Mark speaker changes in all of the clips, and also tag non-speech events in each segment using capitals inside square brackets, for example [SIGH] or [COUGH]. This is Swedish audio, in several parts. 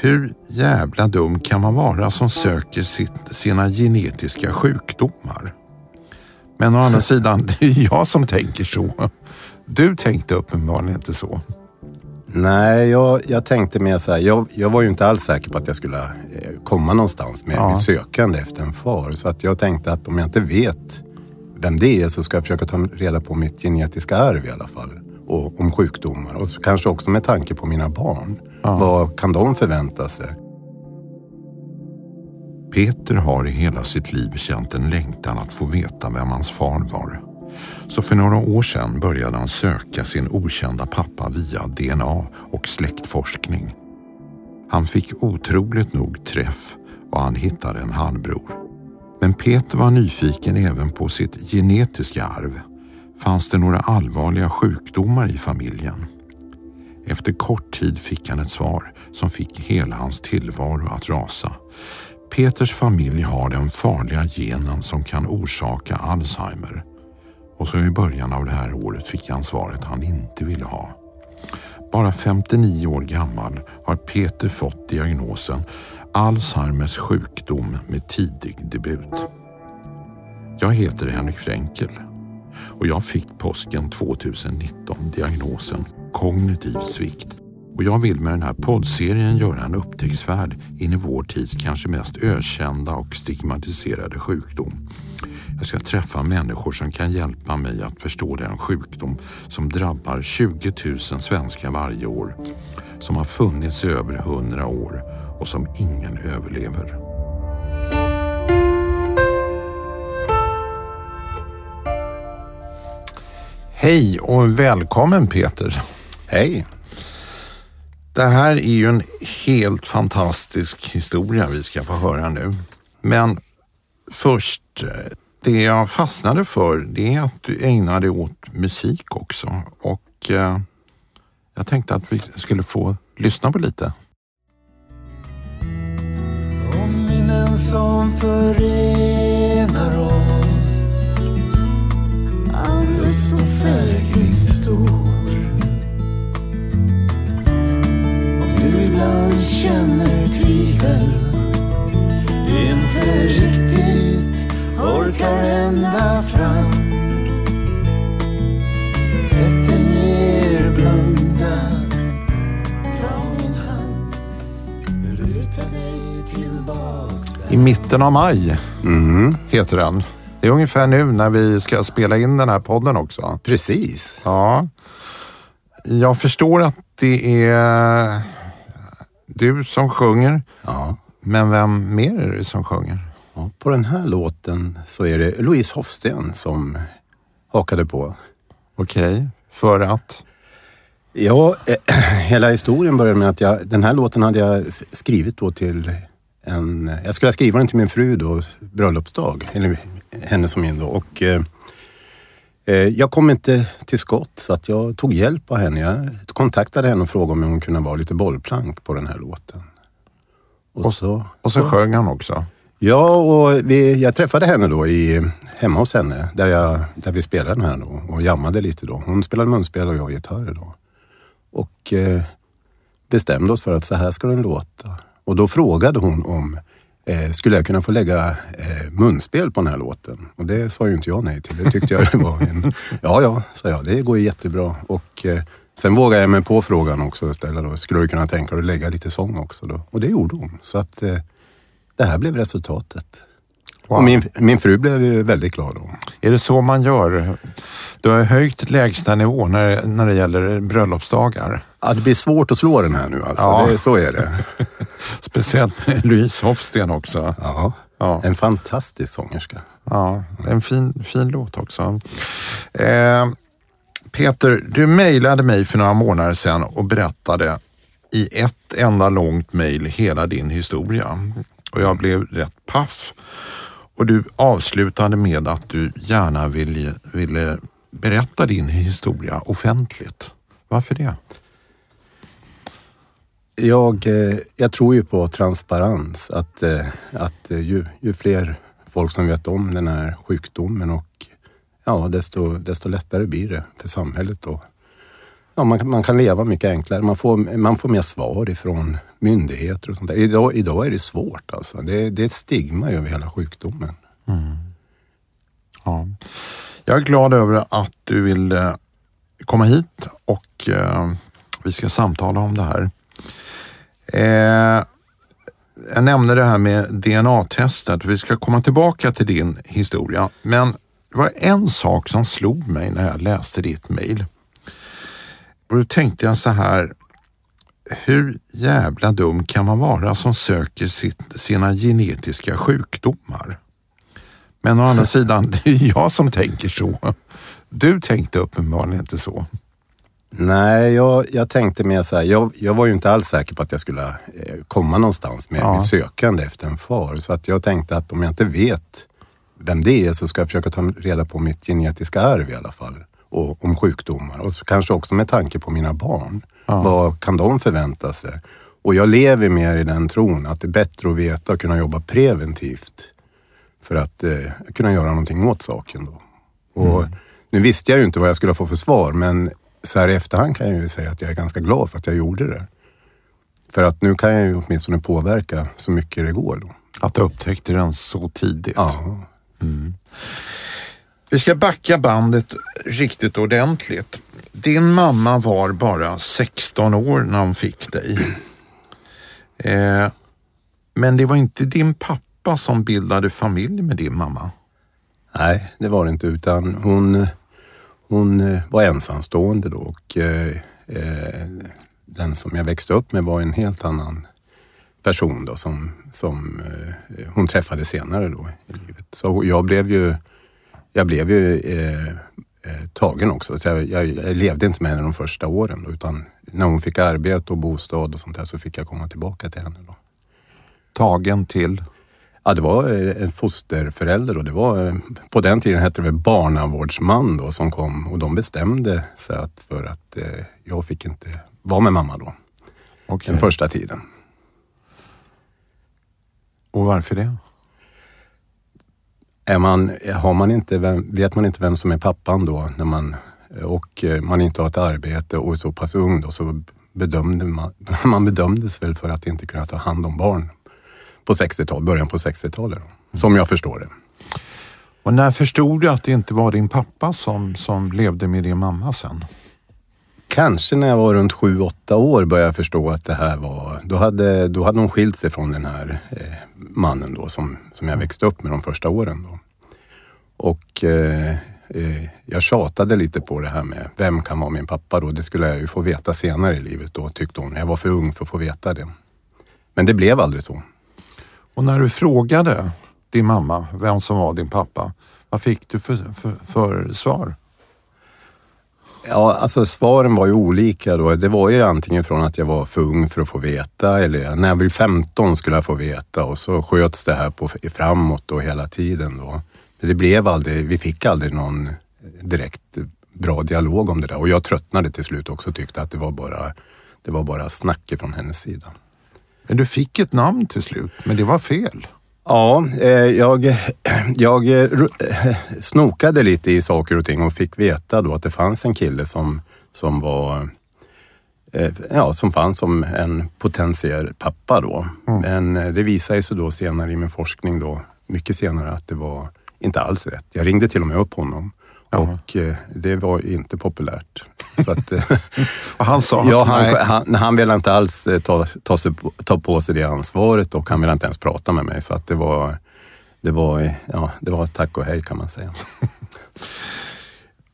Speaker 1: Hur jävla dum kan man vara som söker sitt, sina genetiska sjukdomar? Men å andra [LAUGHS] sidan, det är jag som tänker så. Du tänkte uppenbarligen inte så.
Speaker 2: Nej, jag, jag tänkte mer så här. Jag, jag var ju inte alls säker på att jag skulle eh, komma någonstans med
Speaker 1: Ja.
Speaker 2: mitt sökande efter en far. Så att jag tänkte att om jag inte vet vem det är så ska jag försöka ta reda på mitt genetiska arv i alla fall. Och om sjukdomar. Och kanske också med tanke på mina barn. Vad kan de förvänta sig?
Speaker 1: Peter har i hela sitt liv känt en längtan att få veta vem hans far var. Så för några år sedan började han söka sin okända pappa via DNA och släktforskning. Han fick otroligt nog träff och han hittade en halvbror. Men Peter var nyfiken även på sitt genetiska arv. Fanns det några allvarliga sjukdomar i familjen? Efter kort tid fick han ett svar som fick hela hans tillvaro att rasa. Peters familj har den farliga genen som kan orsaka Alzheimer. Och så i början av det här året fick han svaret han inte ville ha. Bara 59 år gammal har Peter fått diagnosen Alzheimers sjukdom med tidig debut. Jag heter Henrik Fränkel och jag fick påsken 2019 diagnosen kognitiv svikt. Och jag vill med den här poddserien göra en upptäcktsfärd in i vår tids kanske mest ökända och stigmatiserade sjukdom. Jag ska träffa människor som kan hjälpa mig att förstå den sjukdom som drabbar 20 000 svenskar varje år, som har funnits i över 100 år och som ingen överlever. Hej och välkommen Peter.
Speaker 2: Hej!
Speaker 1: Det här är ju en helt fantastisk historia vi ska få höra nu. Men först, det jag fastnade för det är att du ägnar dig åt musik också. Och eh, jag tänkte att vi skulle få lyssna på lite.
Speaker 3: Om minnen som förenar oss Av lust och fägring stor känner tvivel Inte riktigt orkar ända fram Sätt dig ner, blunda Ta min hand Luta dig tillbaks
Speaker 1: I mitten av maj
Speaker 2: Mm,
Speaker 1: heter den. Det är ungefär nu när vi ska spela in den här podden också.
Speaker 2: precis.
Speaker 1: Ja. Jag förstår att det är du som sjunger.
Speaker 2: Ja.
Speaker 1: Men vem mer är det som sjunger?
Speaker 2: Ja, på den här låten så är det Louise Hofsten som hakade på.
Speaker 1: Okej, för att?
Speaker 2: Ja, eh, [CLEARS THROAT] hela historien började med att jag, den här låten hade jag skrivit då till en... Jag skulle skriva den till min fru då, bröllopsdag. Eller henne som min då. Och, eh, jag kom inte till skott så att jag tog hjälp av henne. Jag kontaktade henne och frågade om hon kunde vara lite bollplank på den här låten. Och, så,
Speaker 1: Och så sjöng han också.
Speaker 2: Ja, och vi, jag träffade henne då i, hemma hos henne där, jag, där vi spelade den här då och jammade lite då. Hon spelade munspel och jag gitarr då. Och eh, bestämde oss för att så här ska den låta. Och då frågade hon om eh, skulle jag kunna få lägga eh, munspel på den här låten? Och det sa ju inte jag nej till. Det tyckte jag var en... [LAUGHS] Ja, ja, sa jag. Det går ju jättebra. Och eh, sen vågade jag mig på frågan också. Ställa då, skulle du kunna tänka dig att lägga lite sång också? Då? Och det gjorde hon. Så att eh, det här blev resultatet.
Speaker 1: Wow.
Speaker 2: Och min, min fru blev ju väldigt glad då.
Speaker 1: Är det så man gör? Du har höjt lägsta nivå när, när det gäller bröllopsdagar.
Speaker 2: Ja, det blir svårt att slå den här nu alltså.
Speaker 1: Ja.
Speaker 2: Det, så är det. [LAUGHS]
Speaker 1: Speciellt med Louise Hofsten också.
Speaker 2: Ja.
Speaker 1: Ja.
Speaker 2: En fantastisk sångerska.
Speaker 1: Ja, en fin, fin låt också. Eh, Peter, du mejlade mig för några månader sedan och berättade i ett enda långt mejl hela din historia. Och jag blev rätt paff. Och du avslutade med att du gärna ville, ville berätta din historia offentligt. Varför det?
Speaker 2: Jag, eh, jag tror ju på transparens. Att, eh, att eh, ju, ju fler folk som vet om den här sjukdomen och ja, desto, desto lättare blir det för samhället att ja, man, kan- man kan leva mycket enklare. Man får, man får mer svar ifrån myndigheter och sånt där. Idag, idag är det svårt alltså. Det, det är ett stigma över hela sjukdomen. Mm.
Speaker 1: Ja. Jag är glad över att du vill eh, komma hit och eh, vi ska samtala om det här. Eh, jag nämnde det här med DNA-testet. Vi ska komma tillbaka till din historia. Men det var en sak som slog mig när jag läste ditt mejl. Och då tänkte jag så här. Hur jävla dum kan man vara som söker sitt, sina genetiska sjukdomar? Men å andra [LAUGHS] sidan, det är jag som tänker så. Du tänkte uppenbarligen inte så.
Speaker 2: Nej, jag, jag tänkte mer så här. Jag, jag var ju inte alls säker på att jag skulle eh, komma någonstans med
Speaker 1: Ja.
Speaker 2: mitt sökande efter en far. Så att jag tänkte att om jag inte vet vem det är så ska jag försöka ta reda på mitt genetiska arv i alla fall. Och om sjukdomar. Och kanske också med tanke på mina barn. Vad kan de förvänta sig? Och jag lever mer i den tron att det är bättre att veta och kunna jobba preventivt. För att eh, kunna göra någonting åt saken då. Och Nu visste jag ju inte vad jag skulle få för svar, men så här i efterhand kan jag ju säga att jag är ganska glad för att jag gjorde det. För att nu kan jag ju åtminstone påverka så mycket det går då.
Speaker 1: Att du upptäckte den så tidigt.
Speaker 2: Ja,
Speaker 1: vi ska backa bandet riktigt ordentligt. Din mamma var bara 16 år när hon fick dig. Eh, men det var inte din pappa som bildade familj med din mamma.
Speaker 2: nej det var det inte utan hon, hon eh, var ensamstående då och eh, eh, den som jag växte upp med var en helt annan person då som, som eh, hon träffade senare då i livet. Så jag blev ju, jag blev ju eh, eh, tagen också. Så jag, jag, jag levde inte med henne de första åren utan när hon fick arbete och bostad och sånt där så fick jag komma tillbaka till henne. Då.
Speaker 1: Tagen till.
Speaker 2: Ja, det var eh, en fosterförälder och det var, på den tiden hette det barnavårdsman då som kom och de bestämde sig att för att eh, jag fick inte vara med mamma då,
Speaker 1: Okej.
Speaker 2: den första tiden.
Speaker 1: Och varför det?
Speaker 2: Är man, har man inte, vem, vet man inte vem som är pappan då när man, och eh, man inte har ett arbete och är så pass ung då så bedömde man, [LAUGHS] man bedömdes väl för att inte kunna ta hand om barn på 60-talet, början på 60-talet. då, Som jag förstår det.
Speaker 1: Och när förstod du att det inte var din pappa som, som levde med din mamma sen?
Speaker 2: Kanske när jag var runt sju åtta år började jag förstå att det här var... Då hade, då hade hon skilt sig från den här eh, mannen då som, som jag växte upp med de första åren. Då. Och eh, eh, jag tjatade lite på det här med vem kan vara min pappa då? Det skulle jag ju få veta senare i livet då tyckte hon. Jag var för ung för att få veta det. Men det blev aldrig så.
Speaker 1: Och när du frågade din mamma vem som var din pappa, vad fick du för, för, för svar?
Speaker 2: Ja, alltså svaren var ju olika då. Det var ju antingen från att jag var för ung för att få veta eller när jag blev 15 skulle jag få veta och så sköts det här på framåt då hela tiden då. Men det blev aldrig, vi fick aldrig någon direkt bra dialog om det där och jag tröttnade till slut också och tyckte att det var bara, det var bara snack från hennes sida.
Speaker 1: Men du fick ett namn till slut, men det var fel.
Speaker 2: Ja, eh, jag, [CLEARS THROAT] jag eh, eh, snokade lite i saker och ting och fick veta då att det fanns en kille som, som var Ja, som fanns som en potentiell pappa då. Men eh, det visade sig då senare i min forskning då, mycket senare, att det var inte alls rätt. Jag ringde till och med upp honom och eh, det var inte populärt. Så att, eh, [LAUGHS]
Speaker 1: han sa
Speaker 2: Ja, han, han, han ville inte alls eh, ta, ta, sig, ta på sig det ansvaret och han ville inte ens prata med mig. Så att det var, det var, ja, det var tack och hej kan man säga.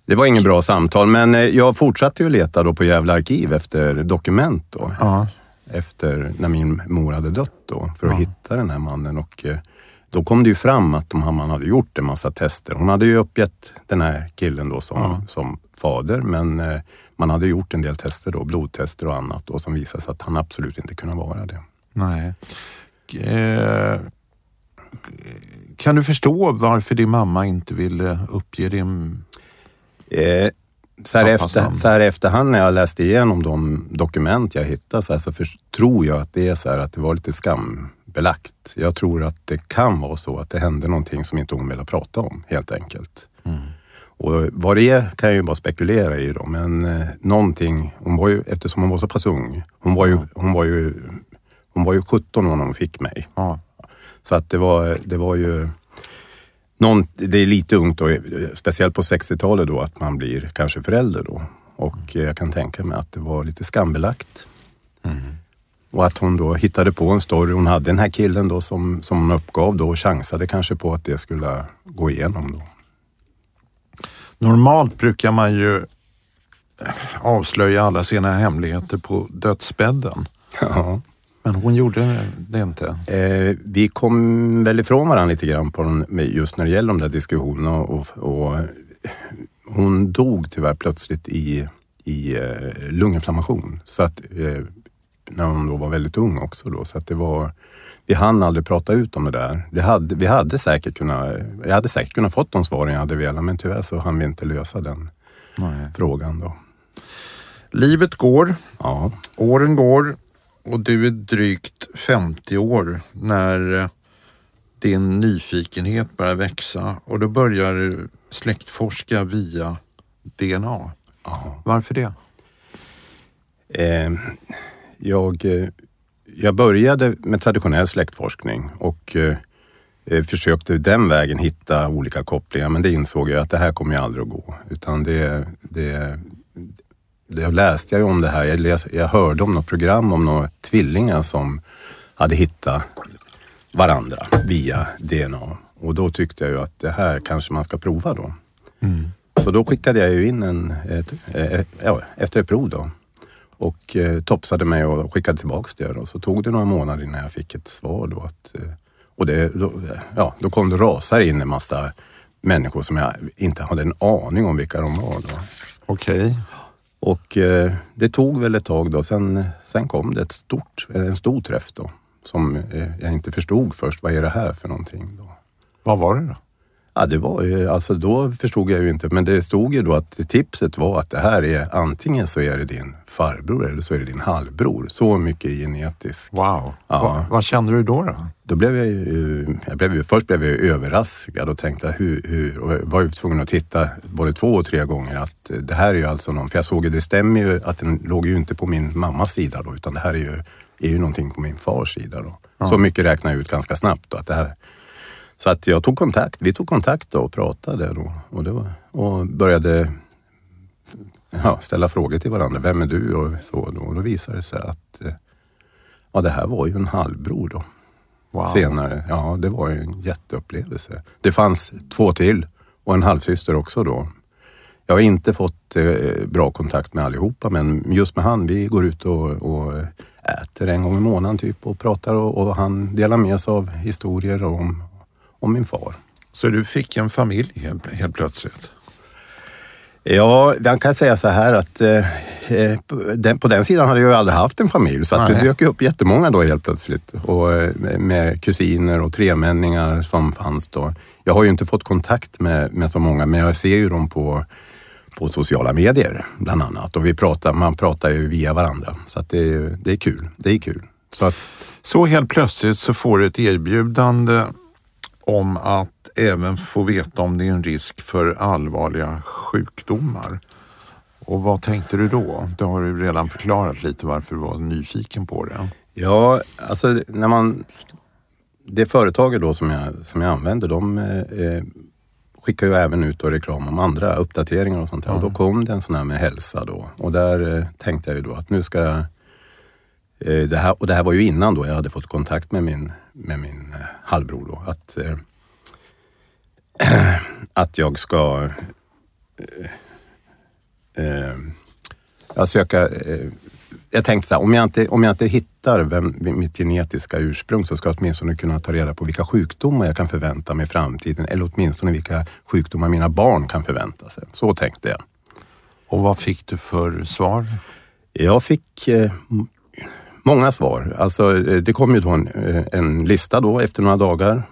Speaker 2: Det var inget bra samtal, men jag fortsatte ju leta då på Gävle arkiv efter dokument då. Efter när min mor hade dött då, för att hitta den här mannen. Och då kom det ju fram att de man hade gjort en massa tester. Hon hade ju uppgett den här killen då som, som fader, men eh, man hade gjort en del tester då, blodtester och annat då, som visade sig att han absolut inte kunde vara det.
Speaker 1: nej. Eh, kan du förstå varför din mamma inte ville uppge din...
Speaker 2: Eh, så, här efter, så här efterhand när jag läste igenom de dokument jag hittade så, här, så för, tror jag att det är så här att det var lite skambelagt. Jag tror att det kan vara så att det hände någonting som inte hon ville prata om helt enkelt. Och vad det är kan jag ju bara spekulera i då, men eh, någonting, hon var ju, eftersom hon var så pass ung, hon var ju, hon var ju, hon var ju 17 år när hon fick mig.
Speaker 1: Ja.
Speaker 2: Så att det var, det var ju, någon, det är lite ungt då, speciellt på 60-talet då, att man blir kanske förälder då. Och eh, jag kan tänka mig att det var lite skambelagt. Och att hon då hittade på en story. Hon hade den här killen då som, som hon uppgav då och chansade kanske på att det skulle gå igenom då.
Speaker 1: Normalt brukar man ju avslöja alla sina hemligheter på dödsbädden.
Speaker 2: Ja.
Speaker 1: Men hon gjorde det inte.
Speaker 2: Eh, vi kom väl ifrån varandra lite grann på den, just när det gäller de där diskussionerna och, och hon dog tyvärr plötsligt i, i eh, lunginflammation. Så att, eh, när hon då var väldigt ung också då. Så att det var, vi hann aldrig prata ut om det där. Det hade, vi hade säkert kunnat, jag hade säkert kunnat fått de svaren jag hade velat men tyvärr så hann vi inte lösa den
Speaker 1: Nej.
Speaker 2: frågan då.
Speaker 1: Livet går,
Speaker 2: Ja,
Speaker 1: åren går och du är drygt 50 år när eh, din nyfikenhet börjar växa och då börjar du släktforska via DNA.
Speaker 2: ja.
Speaker 1: Varför det?
Speaker 2: Eh, jag, eh, jag började med traditionell släktforskning och eh, eh, försökte den vägen hitta olika kopplingar men det insåg jag att det här kommer ju aldrig att gå. Utan det, det, det jag läste jag ju om det här. Jag, läs, jag hörde om något program om några tvillingar som hade hittat varandra via DNA. Och då tyckte jag ju att det här kanske man ska prova då. Så då skickade jag ju in en, ett, ett, ja, efter ett prov då och eh, topsade mig och skickade tillbaks det. Och så tog det några månader innan jag fick ett svar. Då att, eh, och det, då, ja, då kom det rasar in en massa människor som jag inte hade en aning om vilka de var. Då.
Speaker 1: Okej.
Speaker 2: Och eh, det tog väl ett tag då. Sen, sen kom det ett stort, en stor träff då. Som eh, jag inte förstod först. Vad är det här för någonting? Då?
Speaker 1: Vad var det då?
Speaker 2: Ja, det var ju, alltså då förstod jag ju inte, men det stod ju då att tipset var att det här är antingen så är det din farbror eller så är det din halvbror. Så mycket genetiskt.
Speaker 1: Wow.
Speaker 2: Ja.
Speaker 1: Va, vad kände du då? då?
Speaker 2: Då blev jag ju, jag blev ju, först blev jag överraskad och tänkte hur, hur, och jag var ju tvungen att titta både två och tre gånger att det här är ju alltså någon, för jag såg ju, det stämmer ju att den låg ju inte på min mammas sida då, utan det här är ju, är ju någonting på min fars sida då. Så mycket räknade jag ut ganska snabbt då, att det här, så att jag tog kontakt, vi tog kontakt då och pratade då och, det var, och började ja, ställa frågor till varandra. Vem är du? Och så då. Och då visade det sig att eh, ja, det här var ju en halvbror då.
Speaker 1: Wow.
Speaker 2: Senare. Ja, det var ju en jätteupplevelse. Det fanns två till och en halvsyster också då. Jag har inte fått eh, bra kontakt med allihopa, men just med han, vi går ut och, och äter en gång i månaden typ och pratar och, och han delar med sig av historier om, om min far.
Speaker 1: Så du fick en familj helt, helt plötsligt?
Speaker 2: Ja, man kan säga så här att eh, eh, på den, på den sidan hade jag ju aldrig haft en familj så att det dök upp jättemånga då helt plötsligt. Och, eh, med, kusiner och tremänningar som fanns då. Jag har ju inte fått kontakt med, med så många men jag ser ju dem på, på sociala medier bland annat. Och vi pratar, man pratar ju via varandra så att det, är- det är kul. Det är kul. Så att,
Speaker 1: Så helt plötsligt så får du ett erbjudande om att även få veta om det är en risk för allvarliga sjukdomar. Och vad tänkte du då? Det har du redan förklarat lite varför du var nyfiken på det.
Speaker 2: Ja, alltså när man... Det företaget då som jag, som jag använder, de eh, skickar ju även ut då reklam om andra uppdateringar och sånt där. Och då kom det en sån här med hälsa då. Och där eh, tänkte jag ju då att nu ska jag... Eh, det här, och det här var ju innan då jag hade fått kontakt med min, med min eh, halvbror då. Att, eh, [CLEARS THROAT] att jag ska eh, jag söka eh, jag tänkte så här, om jag inte, om jag inte hittar vem, mitt genetiska ursprung så ska jag åtminstone kunna ta reda på vilka sjukdomar jag kan förvänta mig i framtiden. Eller åtminstone vilka sjukdomar mina barn kan förvänta sig. Så tänkte jag.
Speaker 1: Och vad fick du för svar?
Speaker 2: Jag fick många svar. Alltså, eh, det kom ju då en, eh, en lista då efter några dagar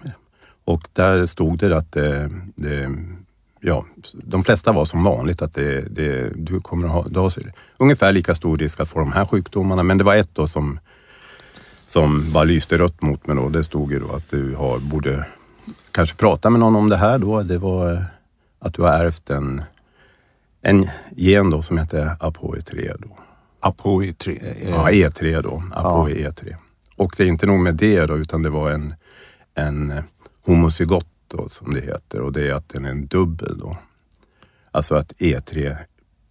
Speaker 2: och där stod det att det, det, ja, de flesta var som vanligt att det, det, du kommer att ha, du har ungefär lika stor risk att få de här sjukdomarna. Men det var ett då som, som bara lyste rött mot mig. Då. Det stod ju då att du har, borde kanske prata med någon om det här. Då. Det var Att du har ärvt en, en gen då som heter ApoE3. Då.
Speaker 1: ApoE3? eh,
Speaker 2: Ja, E3 då. Apoe E3. Och det är inte nog med det då, utan det var en, en homozygot då, som det heter. Och det är att den är en dubbel då. Alltså att E3,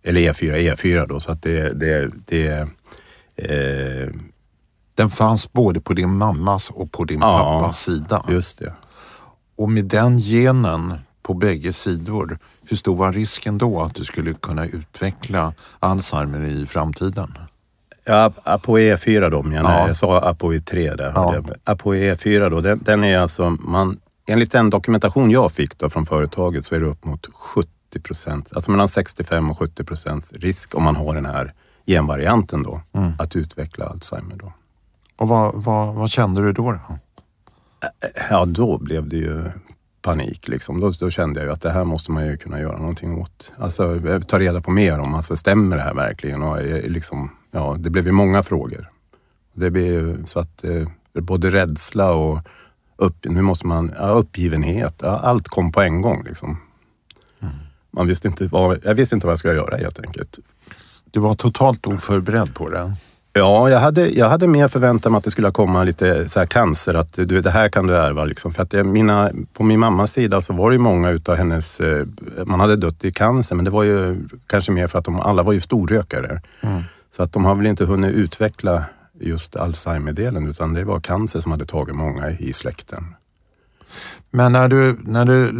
Speaker 2: eller E4, E4 då. Så att det, det, det eh,
Speaker 1: Den fanns både på din mammas och på din
Speaker 2: Ja.
Speaker 1: pappas sida.
Speaker 2: just det.
Speaker 1: Och med den genen på bägge sidor, hur stor var risken då att du skulle kunna utveckla Alzheimer i framtiden?
Speaker 2: Ja, Apoe E4 då menar
Speaker 1: Ja.
Speaker 2: jag. Jag sa Apoe 3 där.
Speaker 1: Ja.
Speaker 2: hörde jag. Apoe E4 då, den, den är alltså, man, enligt den dokumentation jag fick då från företaget så är det upp mot 70 procent, alltså mellan 65 och 70 procents risk om man har den här genvarianten då,
Speaker 1: Mm.
Speaker 2: att utveckla Alzheimer då.
Speaker 1: Och vad, vad, vad kände du då? då?
Speaker 2: Ja, då blev det ju panik liksom. Då, då kände jag ju att det här måste man ju kunna göra någonting åt. Alltså eh, ta reda på mer om, alltså stämmer det här verkligen? Och eh, liksom, ja, det blev ju många frågor. Det blev så att eh, både rädsla och upp, nu måste man, ja, uppgivenhet, ja, allt kom på en gång liksom. Man visste inte vad, jag visste inte vad jag skulle göra helt enkelt.
Speaker 1: Du var totalt oförberedd på det.
Speaker 2: Ja, jag hade, jag hade mer förväntat mig att det skulle komma lite så här cancer, att du, det här kan du ärva. Liksom. För att det, mina, på min mammas sida så var det ju många utav hennes, eh, man hade dött i cancer, men det var ju kanske mer för att de alla var ju storrökare. Så att de har väl inte hunnit utveckla just Alzheimer-delen, utan det var cancer som hade tagit många i släkten.
Speaker 1: Men när du, när du,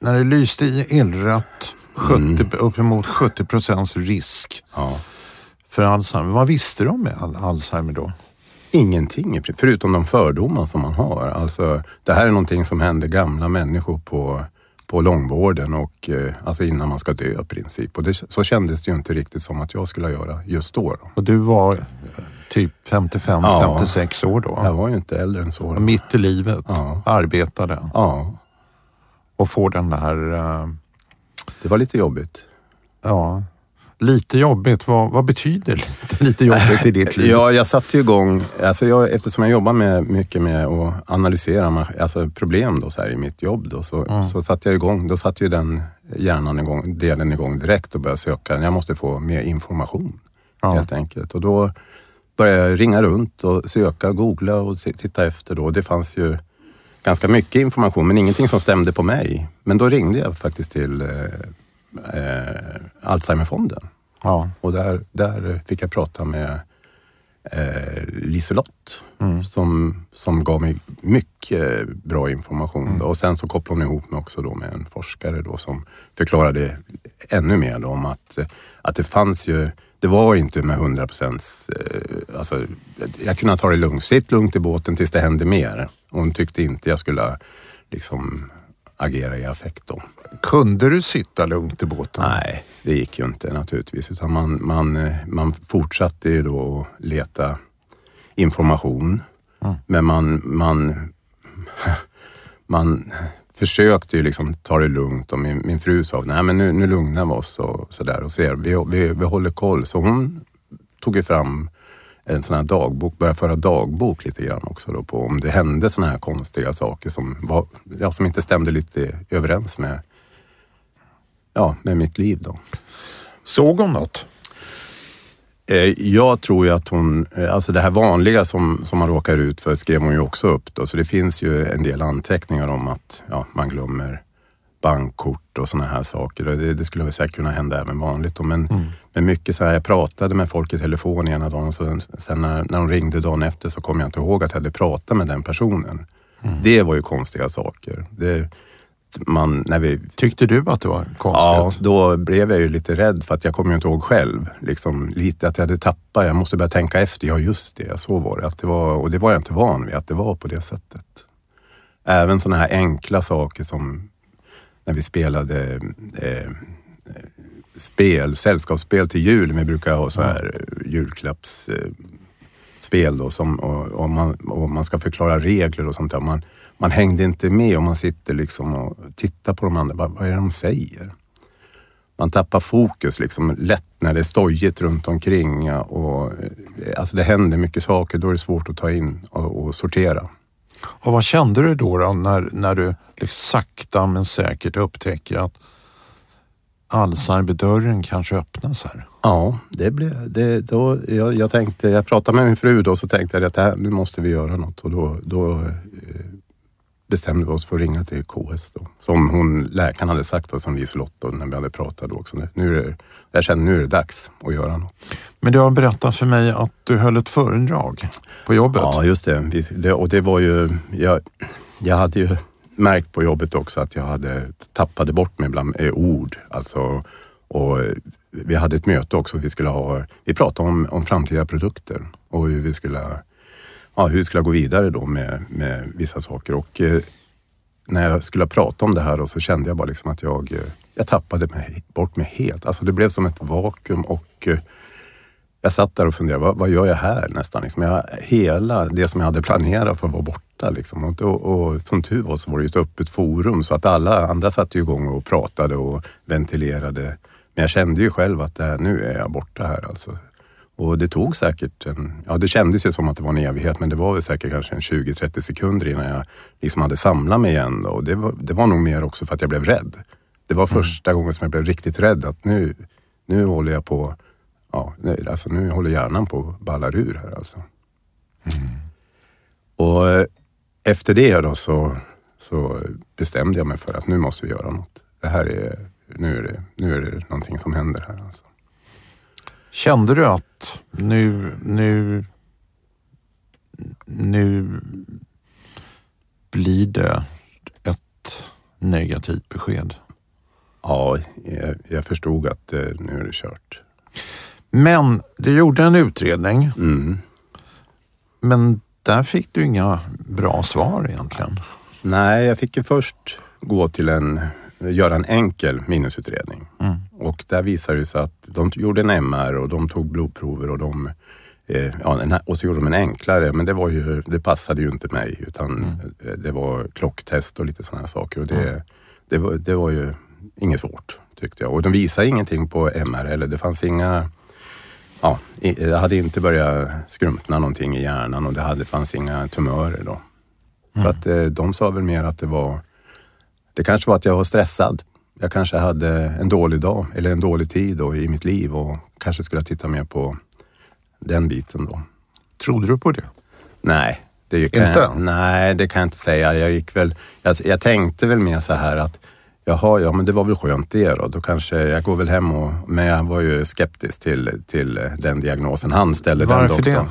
Speaker 1: när du lyste i illrött, 70, uppemot 70 procents risk
Speaker 2: Ja.
Speaker 1: För Alzheimer. Vad visste du om Alzheimer då?
Speaker 2: Ingenting, förutom de fördomar som man har. Alltså, det här är någonting som händer gamla människor på, på långvården och eh, alltså innan man ska dö i princip. Och det, så kändes det ju inte riktigt som att jag skulle göra just då. då.
Speaker 1: Och du var eh, typ 55,
Speaker 2: Ja.
Speaker 1: 56 år då?
Speaker 2: Jag var ju inte äldre än så. Då.
Speaker 1: Mitt i livet,
Speaker 2: Ja.
Speaker 1: arbetade
Speaker 2: Ja,
Speaker 1: och får den där, eh,
Speaker 2: det var lite jobbigt.
Speaker 1: ja, lite jobbigt. Vad, vad betyder lite, [LAUGHS] lite jobbigt i ditt liv?
Speaker 2: Ja, jag satte igång, alltså jag, eftersom jag jobbar med, mycket med att analysera alltså problem då, så här, i mitt jobb, då, så, så satte jag igång, då satte ju den hjärnan igång, delen igång direkt och började söka. Jag måste få mer information
Speaker 1: Ja.
Speaker 2: helt enkelt. Och då började jag ringa runt och söka, googla och titta efter. Då. Det fanns ju ganska mycket information, men ingenting som stämde på mig. Men då ringde jag faktiskt till eh, Alzheimerfonden.
Speaker 1: Ja.
Speaker 2: Och där, där fick jag prata med eh, Liselott som, som gav mig mycket bra information. Då. Och sen så kopplade hon ihop mig också då med en forskare då som förklarade ännu mer om att, att det fanns ju det var inte med 100 procents... Eh, alltså, jag kunde ta det lugnt. Sitt lugnt i båten tills det hände mer. Hon tyckte inte jag skulle liksom agera i affekt då.
Speaker 1: Kunde du sitta lugnt i båten?
Speaker 2: Nej, det gick ju inte naturligtvis. Utan man, man, eh, man fortsatte ju då att leta information. Men man, man, [LAUGHS] man försökte ju liksom ta det lugnt och min, min fru sa, nej men nu, nu lugnar vi oss och sådär och ser, vi, vi, vi håller koll. Så hon tog ju fram en sån här dagbok, började föra dagbok lite grann också då på om det hände såna här konstiga saker som, var, ja, som inte stämde lite överens med, ja, med mitt liv då.
Speaker 1: Såg hon något?
Speaker 2: Eh, Jag tror ju att hon, eh, alltså det här vanliga som, som man råkar ut för skrev hon ju också upp då. Så det finns ju en del anteckningar om att ja, man glömmer bankkort och sådana här saker. Det, det skulle väl säkert kunna hända även vanligt. Då. Men, men mycket så här, jag pratade med folk i telefon ena dagen och sen när, när de ringde dagen efter så kom jag inte ihåg att jag hade pratat med den personen. Det var ju konstiga saker. Det, man, när vi
Speaker 1: Tyckte du att det var
Speaker 2: Ja,
Speaker 1: konstigt?
Speaker 2: då blev jag ju lite rädd för att jag kommer ju inte ihåg själv. Liksom, lite att jag hade tappat. Jag måste börja tänka efter. Ja, just det. Så var det. Att det var, och det var jag inte van vid, att det var på det sättet. Även sådana här enkla saker som när vi spelade eh, spel, sällskapsspel till jul. Vi brukar ha så här julklappsspel eh, spel då, som, och, och, man, och man ska förklara regler och sånt där. Man, man hängde inte med och man sitter liksom och tittar på de andra. Vad, vad är det de säger? Man tappar fokus liksom lätt när det är stojigt runt omkring. Och, eh, alltså det händer mycket saker, då är det svårt att ta in och, och sortera.
Speaker 1: Och vad kände du då, då när, när du liksom sakta men säkert upptäcker att Alzheimer-dörren kanske öppnas här?
Speaker 2: Ja, det blev, det, då, jag, jag, tänkte, jag pratade med min fru då så tänkte jag att här, nu måste vi göra något och då, då eh, bestämde vi oss för att ringa till KS då. Som hon, läkaren hade sagt och som Liselott då, när vi hade pratat då också. Nu är det, jag kände nu är det dags att göra något.
Speaker 1: Men du har berättat för mig att du höll ett föredrag på jobbet.
Speaker 2: Ja, just det. Det och det var ju, jag, jag hade ju märkt på jobbet också att jag hade tappade bort mig bland eh, ord. Alltså, och vi hade ett möte också. Vi, skulle ha, vi pratade om, om framtida produkter och hur vi skulle, ja, hur skulle jag gå vidare då med, med vissa saker. Och eh, när jag skulle prata om det här då, så kände jag bara liksom att jag, eh, jag tappade mig, bort mig helt. Alltså det blev som ett vakuum och eh, jag satt där och funderade, vad, vad gör jag här nästan? Liksom jag, hela det som jag hade planerat för var borta. Liksom. Och, och, och som tur var så var det ju ett öppet forum så att alla andra satte igång och pratade och ventilerade. Men jag kände ju själv att det här, nu är jag borta här alltså. Och det tog säkert en, ja det kändes ju som att det var en evighet men det var väl säkert kanske en 20-30 sekunder innan jag liksom hade samlat mig igen. Då. Och det var, det var nog mer också för att jag blev rädd. Det var första gången som jag blev riktigt rädd att nu, nu håller jag på Ja, nu, alltså nu håller hjärnan på att balla ur här alltså. Och eh, efter det då så, så bestämde jag mig för att nu måste vi göra något. Det här är, nu är det, nu är det någonting som händer här alltså.
Speaker 1: Kände du att nu, nu, nu blir det ett negativt besked?
Speaker 2: Ja, jag, jag förstod att eh, nu är det kört.
Speaker 1: Men du gjorde en utredning,
Speaker 2: Mm.
Speaker 1: men där fick du inga bra svar egentligen.
Speaker 2: Nej, jag fick ju först gå till en, göra en enkel minnesutredning.
Speaker 1: Mm.
Speaker 2: Och där visade det sig att de gjorde en MR och de tog blodprover och de eh, ja, och så gjorde de en enklare, men det, var ju, det passade ju inte mig utan eh, det var klocktest och lite sådana saker. Och det, det, var, det var ju inget svårt tyckte jag. Och de visade ingenting på MR eller det fanns inga Ja, jag hade inte börjat skrumpna någonting i hjärnan och det hade, fanns inga tumörer då. Så att eh, de sa väl mer att det var, det kanske var att jag var stressad. Jag kanske hade en dålig dag eller en dålig tid då i mitt liv och kanske skulle titta mer på den biten då.
Speaker 1: Trodde du på det?
Speaker 2: Nej, det
Speaker 1: Inte?
Speaker 2: Jag, nej, det kan jag inte säga. Jag gick väl, jag, jag tänkte väl mer så här att Jaha, ja men det var väl skönt det då. Då kanske jag går väl hem och... Men jag var ju skeptisk till, till den diagnosen han ställde. den
Speaker 1: Varför det?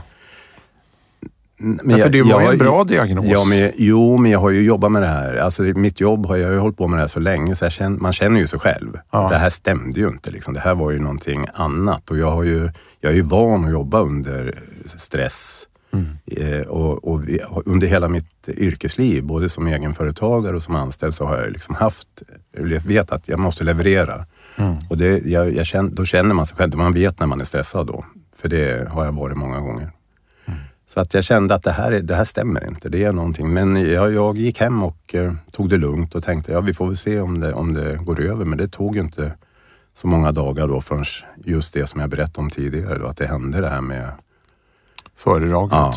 Speaker 2: Mm,
Speaker 1: Ja, för det var ju
Speaker 2: har
Speaker 1: en bra diagnos.
Speaker 2: Ja, men, jo, men jag har ju jobbat med det här. Alltså, mitt jobb har jag ju hållit på med det här så länge så känner, man känner ju sig själv.
Speaker 1: Ja.
Speaker 2: Det här stämde ju inte. Liksom. Det här var ju någonting annat. Och jag, har ju, jag är ju van att jobba under stress.
Speaker 1: Mm.
Speaker 2: Eh, och, och vi, under hela mitt yrkesliv, både som egenföretagare och som anställd, så har jag liksom haft, vet att jag måste leverera.
Speaker 1: Mm.
Speaker 2: Och det, jag, jag känner, då känner man sig själv, man vet när man är stressad då. För det har jag varit många gånger. Så att jag kände att det här, är, det här stämmer inte. Det är någonting. Men jag, jag gick hem och eh, tog det lugnt och tänkte, ja vi får väl se om det, om det går över. Men det tog ju inte så många dagar då förrän just det som jag berättade om tidigare, då, att det hände det här med
Speaker 1: Föredraget?
Speaker 2: Ja,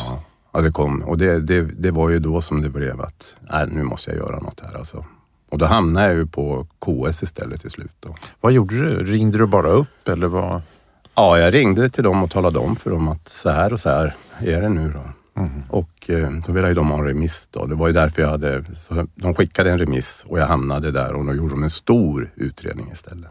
Speaker 2: ja det kom. Och det, det, det var ju då som det blev att, nej, nu måste jag göra något här alltså. Och då hamnade jag ju på KS istället till slut. Då.
Speaker 1: Vad gjorde du? Ringde du bara upp eller vad?
Speaker 2: Ja, jag ringde till dem och talade om för dem att så här och så här är det nu då. Och eh, då ville ju de ha en remiss då. Det var ju därför jag hade, de skickade en remiss och jag hamnade där och då gjorde de en stor utredning istället.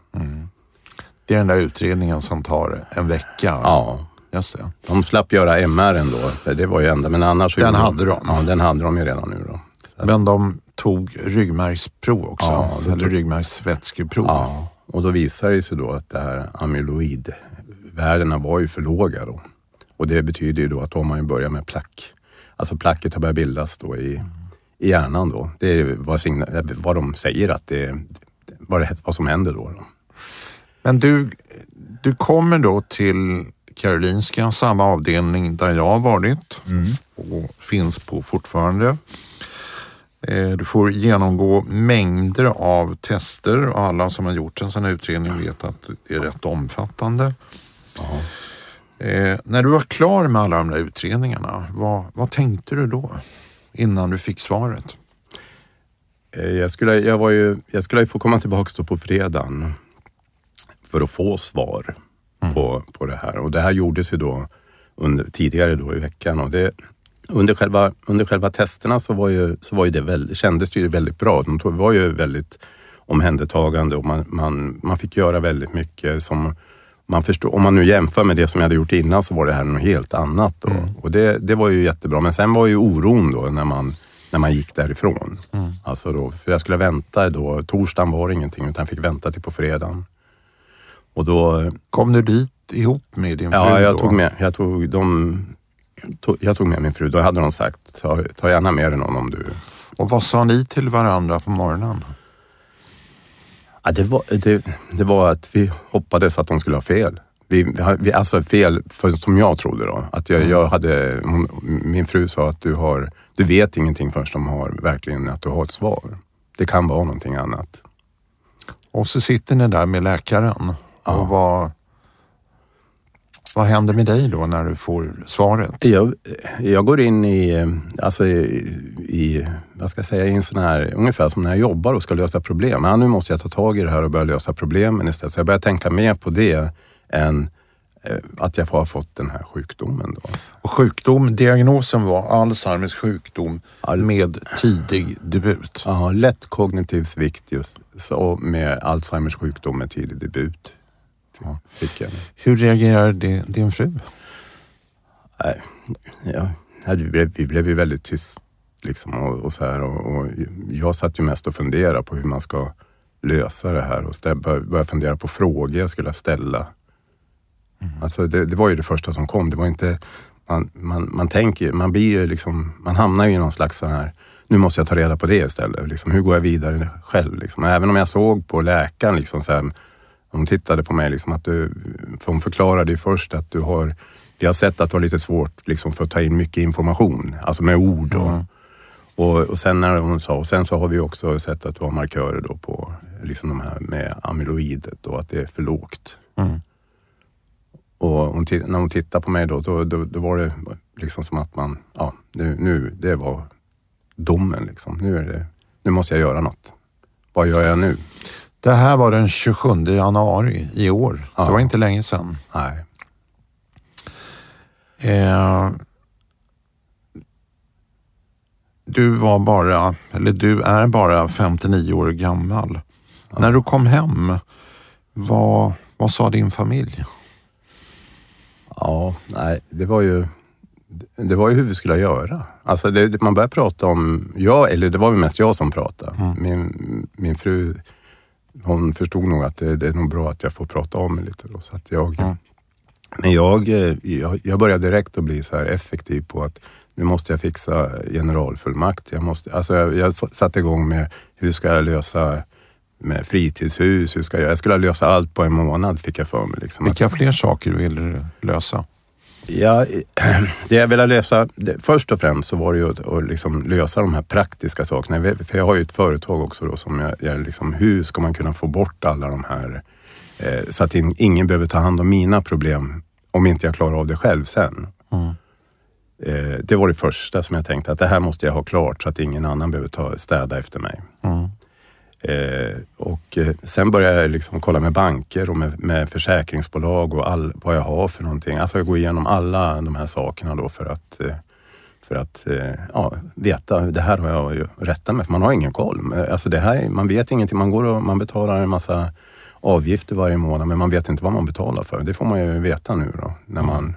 Speaker 1: Det är den där utredningen som tar en vecka?
Speaker 2: Ja,
Speaker 1: Just det.
Speaker 2: de slapp göra MR ändå, för det var ju enda, men annars...
Speaker 1: Den hade de.
Speaker 2: Ja, den hade de ju redan nu då. Så
Speaker 1: Men de tog ryggmärgsprov också?
Speaker 2: Ja,
Speaker 1: eller ryggmärgsvätskeprov?
Speaker 2: Ja, och då visade det sig då att det här amyloidvärdena var ju för låga då. Och det betyder ju då att har ju börjat med plack. Alltså placket har börjat bildas då i, i hjärnan då. Det är vad, signa, vad de säger att det vad, det, vad som händer då. då.
Speaker 1: Men du, du kommer då till Karolinska, samma avdelning där jag har varit och finns på fortfarande. Eh, Du får genomgå mängder av tester och alla som har gjort en sån här utredning vet att det är rätt omfattande. Eh, när du var klar med alla de där utredningarna, vad, vad tänkte du då? Innan du fick svaret?
Speaker 2: Eh, Jag skulle, jag, var ju, jag skulle få komma tillbaka då på fredagen för att få svar på, på det här. Och det här gjordes ju då under, tidigare då i veckan. Och det, under, själva, under själva testerna så, var ju, så var ju det väldigt, kändes det ju väldigt bra. De tog- var ju väldigt omhändertagande och man, man, man fick göra väldigt mycket som man förstår, om man nu jämför med det som jag hade gjort innan så var det här något helt annat. Då. Och det, det var ju jättebra. Men sen var ju oron då när man, när man gick därifrån. Alltså då, för jag skulle vänta då. Torsdagen var ingenting utan jag fick vänta till på fredagen. Och då,
Speaker 1: Kom du dit ihop med din fru
Speaker 2: ja, jag
Speaker 1: då?
Speaker 2: tog med, jag tog, de, tog, jag tog med min fru. Då hade de sagt, ta, ta gärna med dig någon om du...
Speaker 1: Och vad sa ni till varandra på morgonen?
Speaker 2: Ja, det, var, det, det var att vi hoppades att de skulle ha fel. Vi, vi, alltså fel, för, som jag trodde då. Att jag, jag hade, hon, min fru sa att du, har, du vet ingenting förrän de har verkligen att du har ett svar. Det kan vara någonting annat.
Speaker 1: Och så sitter ni där med läkaren.
Speaker 2: Ja.
Speaker 1: Och vad, vad händer med dig då när du får svaret?
Speaker 2: Jag, jag går in i, alltså i, i, vad ska jag säga, i en sån här, ungefär som när jag jobbar och ska lösa problem. Ja, nu måste jag ta tag i det här och börja lösa problemen istället. Så jag börjar tänka mer på det än eh, att jag har fått den här sjukdomen. Då.
Speaker 1: Och sjukdom, diagnosen var Alzheimers sjukdom
Speaker 2: Al-
Speaker 1: med tidig debut.
Speaker 2: Ja, lätt kognitiv svikt just så med Alzheimers sjukdom med tidig debut.
Speaker 1: Ja.
Speaker 2: Fick jag.
Speaker 1: Hur reagerade din, din fru?
Speaker 2: Nej, ja, vi, blev, vi blev ju väldigt tyst liksom och, och så här och, och jag satt ju mest och funderade på hur man ska lösa det här och stä- började fundera på frågor jag skulle ställa. Alltså det, det var ju det första som kom. Det var inte, man, man, man tänker man blir ju liksom, man hamnar ju i någon slags sån här, nu måste jag ta reda på det istället. Liksom, hur går jag vidare själv? Liksom. Även om jag såg på läkaren, liksom, så här, hon tittade på mig, liksom, att du, för hon förklarade ju först att du har, vi har sett att du har lite svårt liksom, för att ta in mycket information, alltså med ord. Och, och, och sen när hon sa, och sen så har vi också sett att du har markörer då på liksom de här med amyloidet och att det är för lågt.
Speaker 1: Mm.
Speaker 2: Och hon, när hon tittade på mig då, då, då, då var det liksom som att man, ja, nu, nu det var domen liksom. Nu, är det, nu måste jag göra något. Vad gör jag nu?
Speaker 1: Det här var den 27 januari i år.
Speaker 2: Ja.
Speaker 1: Det var inte länge sedan.
Speaker 2: Nej.
Speaker 1: Eh, du var bara, eller du är bara 59 år gammal. När du kom hem, vad, vad sa din familj?
Speaker 2: Ja, nej, det var ju det var ju hur vi skulle göra. Alltså det, man började prata om, jag, eller det var ju mest jag som pratade. Min, min fru, hon förstod nog att det, det är nog bra att jag får prata om det lite. Då, så att jag,
Speaker 1: Mm.
Speaker 2: Men jag, eh, jag, jag började direkt att bli så här effektiv på att nu måste jag fixa generalfullmakt. Jag, måste, alltså jag, jag satte igång med hur ska jag lösa med fritidshus, hur ska jag, jag skulle lösa allt på en månad fick jag för mig. Liksom.
Speaker 1: Vilka fler saker vill du lösa?
Speaker 2: Ja, [CLEARS THROAT] det jag ville lösa, det, först och främst så var det ju att, att liksom lösa de här praktiska sakerna. För jag har ju ett företag också då som jag, jag liksom, hur ska man kunna få bort alla de här, eh, så att in, ingen behöver ta hand om mina problem om inte jag klarar av det själv sen.
Speaker 1: Mm.
Speaker 2: Eh, det var det första som jag tänkte att det här måste jag ha klart så att ingen annan behöver ta, städa efter mig.
Speaker 1: Mm.
Speaker 2: Eh, och eh, sen började jag liksom kolla med banker och med, med försäkringsbolag och all, vad jag har för någonting. Alltså jag går igenom alla de här sakerna då för att, eh, för att eh, ja, veta, det här har jag ju rätta mig För man har ingen koll. Eh, alltså det här, man vet ingenting. Man går och man betalar en massa avgifter varje månad men man vet inte vad man betalar för. Det får man ju veta nu då. När man,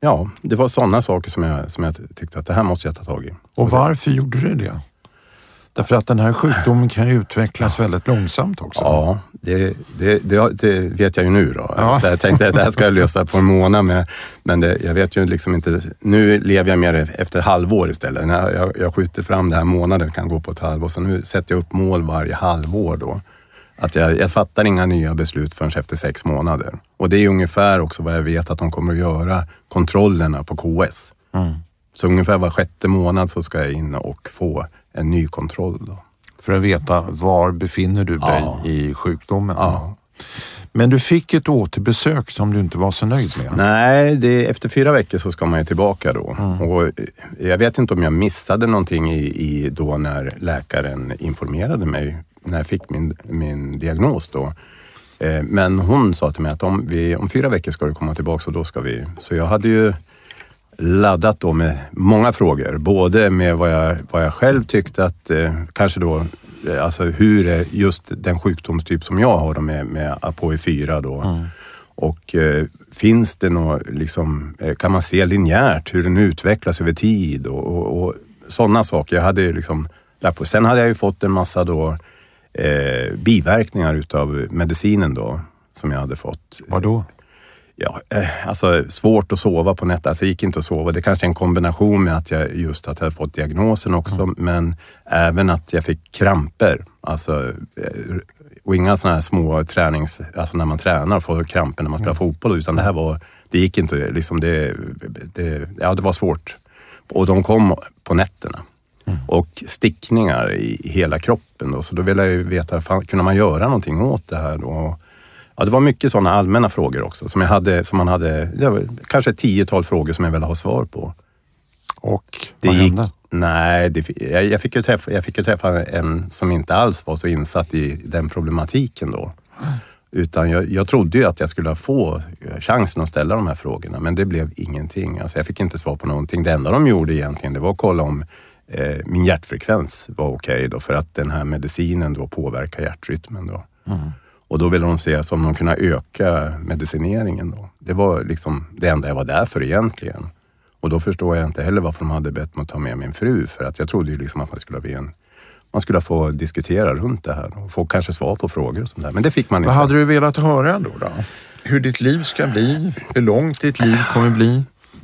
Speaker 2: ja, det var sådana saker som jag, som jag tyckte att det här måste jag ta tag i.
Speaker 1: Och varför gjorde du det? Därför att den här sjukdomen kan ju utvecklas väldigt långsamt också.
Speaker 2: Ja, det, det, det, det vet jag ju nu då.
Speaker 1: Ja.
Speaker 2: Så jag tänkte att det här ska jag lösa på en månad. Men det, jag vet ju liksom inte. Nu lever jag mer efter halvår istället. När jag, jag skjuter fram det här månaden kan gå på ett halvår. Så nu sätter jag upp mål varje halvår då. Att jag, jag fattar inga nya beslut förrän efter sex månader. Och det är ungefär också vad jag vet att de kommer att göra kontrollerna på KS.
Speaker 1: Mm.
Speaker 2: Så ungefär var sjätte månad så ska jag in och få en ny kontroll. Då.
Speaker 1: För att veta var befinner du dig
Speaker 2: Ja.
Speaker 1: i sjukdomen.
Speaker 2: Ja.
Speaker 1: Men du fick ett återbesök som du inte var så nöjd med.
Speaker 2: Nej, det, efter fyra veckor så ska man ju tillbaka då. Och eh, jag vet inte om jag missade någonting i, i då när läkaren informerade mig när jag fick min, min diagnos då. Eh, Men hon sa till mig att om, vi, om fyra veckor ska du komma tillbaka och då ska vi... Så jag hade ju laddat då med många frågor. Både med vad jag, vad jag själv tyckte att, eh, kanske då, eh, alltså hur är just den sjukdomstyp som jag har då med, med APOE4 då. Och eh, finns det något, liksom, eh, kan man se linjärt hur den utvecklas över tid och, och, och sådana saker. Jag hade liksom, lagt på. Sen hade jag ju fått en massa då, eh, biverkningar utav medicinen då, som jag hade fått.
Speaker 1: Vadå?
Speaker 2: Ja, eh, alltså svårt att sova på nätterna. Alltså, det gick inte att sova. Det kanske är en kombination med att jag just att jag hade fått diagnosen också, men även att jag fick kramper. Alltså, eh, och inga sådana här små tränings... Alltså när man tränar får kramper när man spelar fotboll, utan det här var... Det gick inte. Liksom det, det, ja, det var svårt. Och de kom på nätterna. Och stickningar i hela kroppen. Då. Så då ville jag ju veta, fan, kunde man göra någonting åt det här? Då? Ja, det var mycket sådana allmänna frågor också. Som, jag hade, som man hade, var kanske ett tiotal frågor som jag ville ha svar på.
Speaker 1: Och
Speaker 2: Det
Speaker 1: vad
Speaker 2: gick,
Speaker 1: hände?
Speaker 2: nej, det, jag, jag, fick ju träffa, jag fick ju träffa en som inte alls var så insatt i den problematiken då. Utan jag, jag trodde ju att jag skulle få chansen att ställa de här frågorna, men det blev ingenting. Alltså jag fick inte svar på någonting. Det enda de gjorde egentligen, det var att kolla om eh, min hjärtfrekvens var okej då, för att den här medicinen då påverkar hjärtrytmen då. Och då ville de se om de kunde öka medicineringen då. Det var liksom det enda jag var där för egentligen. Och då förstår jag inte heller varför de hade bett mig att ta med min fru, för att jag trodde ju liksom att man skulle bli en man skulle få diskutera runt det här och få kanske svar på frågor och sånt där. Men det fick man
Speaker 1: Vad
Speaker 2: inte.
Speaker 1: hade du velat höra då, då? Hur ditt liv ska bli? Hur långt ditt liv kommer bli?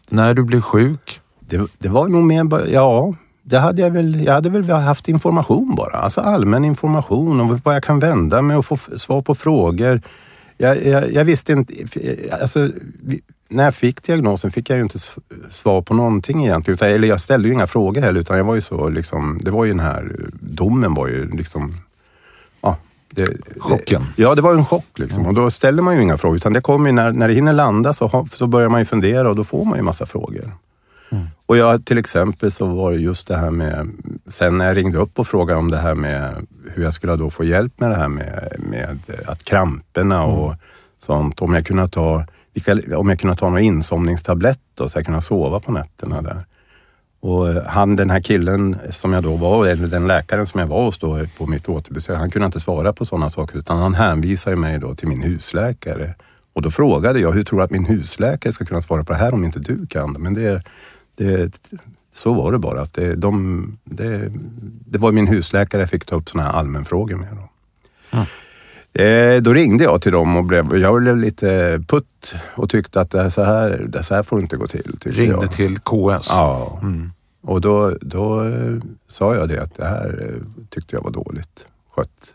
Speaker 1: När du blir sjuk?
Speaker 2: Det, det var nog mer, ja, det hade jag väl, jag hade väl haft information bara. Alltså allmän information om vad jag kan vända mig och få svar på frågor. Jag, jag, jag visste inte, alltså, vi, när jag fick diagnosen fick jag ju inte svar på någonting egentligen. Utan, eller jag ställde ju inga frågor heller, utan jag var ju så liksom, det var ju den här domen var ju liksom, ja. Det,
Speaker 1: Chocken.
Speaker 2: Det, ja, det var en chock liksom. Och då ställer man ju inga frågor, utan det kommer ju när, när det hinner landa så, så börjar man ju fundera och då får man ju massa frågor. Och jag till exempel så var det just det här med, sen när jag ringde upp och frågade om det här med hur jag skulle då få hjälp med det här med, med att kramperna och sånt. Om jag kunde ta, om jag kunde ta några insomningstabletter så jag kunde sova på nätterna där. Och han, den här killen som jag då var, eller den läkaren som jag var hos då på mitt återbesök, han kunde inte svara på sådana saker utan han hänvisade mig då till min husläkare. Och då frågade jag, hur tror du att min husläkare ska kunna svara på det här om inte du kan det? Men det, det, så var det bara. Att det, de, det, det var min husläkare jag fick ta upp sådana här allmänfrågor med. Då. Eh, då ringde jag till dem och blev, jag blev lite putt och tyckte att det här, så, här, det så här får det inte gå till.
Speaker 1: Ringde
Speaker 2: jag.
Speaker 1: till KS?
Speaker 2: Ja. Och då, då eh, sa jag det att det här eh, tyckte jag var dåligt skött.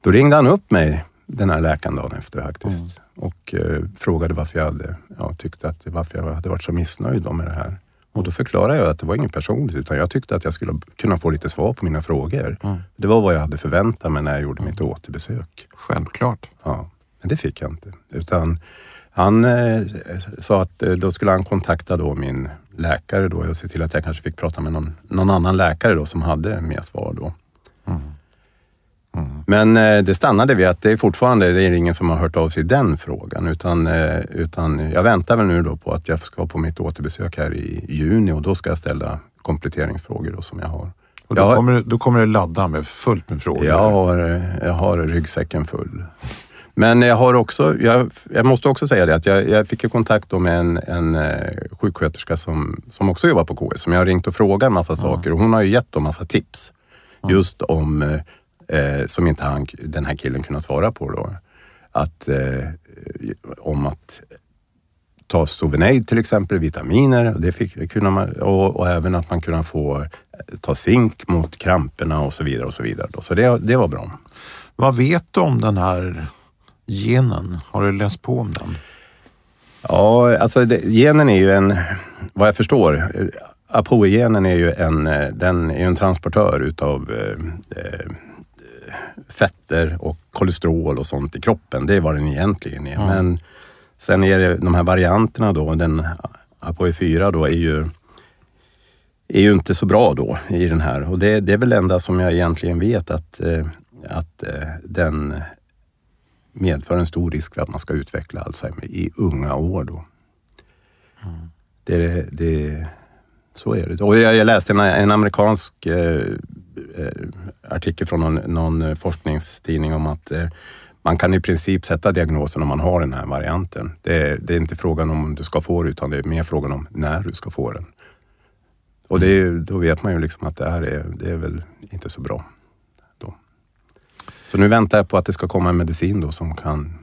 Speaker 2: Då ringde han upp mig, den här läkaren dagen efter faktiskt. Och eh, frågade varför jag, hade, ja, tyckte att, varför jag hade varit så missnöjd med det här. Och då förklarade jag att det var inget personligt, utan jag tyckte att jag skulle kunna få lite svar på mina frågor. Det var vad jag hade förväntat mig när jag gjorde mitt återbesök.
Speaker 1: Självklart.
Speaker 2: Ja, men det fick jag inte. Utan han eh, sa att eh, då skulle han kontakta då min läkare då och se till att jag kanske fick prata med någon, någon annan läkare då som hade mer svar då. Men eh, det stannade vid att det är fortfarande det är ingen som har hört av sig i den frågan. Utan, eh, utan jag väntar väl nu då på att jag ska på mitt återbesök här i juni och då ska jag ställa kompletteringsfrågor då som jag har.
Speaker 1: Och då,
Speaker 2: har-
Speaker 1: kommer, då kommer det ladda med fullt med frågor.
Speaker 2: jag har, jag har ryggsäcken full. Men jag har också, jag, jag måste också säga det att jag, jag fick ju kontakt med en, en eh, sjuksköterska som, som också jobbar på KS, som jag har ringt och frågat en massa saker och hon har ju gett dem massa tips. Just om, eh, som inte han, den här killen kunnat svara på då. Att, eh, om att ta Sovenaid till exempel, vitaminer. Det fick, kunde man, och, och även att man kunde få eh, ta zink mot kramperna och så vidare. och Så vidare. då. Så det, det var bra.
Speaker 1: Vad vet du om den här genen? Har du läst på om den?
Speaker 2: Ja, alltså det, genen är ju en, vad jag förstår, eh, APOE-genen är ju en, eh, den är en transportör utav eh, fetter och kolesterol och sånt i kroppen. Det är vad den egentligen är. Men sen är det de här varianterna då, den APOE4 då är ju är ju inte så bra då i den här. Och det, det är väl det enda som jag egentligen vet att, eh, att eh, den medför en stor risk för att man ska utveckla Alzheimer i unga år. Då. Det, det, så är det. Och jag, jag läste en, en amerikansk eh, artikel från någon, någon forskningstidning om att eh, man kan i princip sätta diagnosen om man har den här varianten. Det, det är inte frågan om du ska få det utan det är mer frågan om när du ska få den. Och det, är- då vet man ju liksom att det här är, det är väl inte så bra. Då. Så nu väntar jag på att det ska komma en medicin då som kan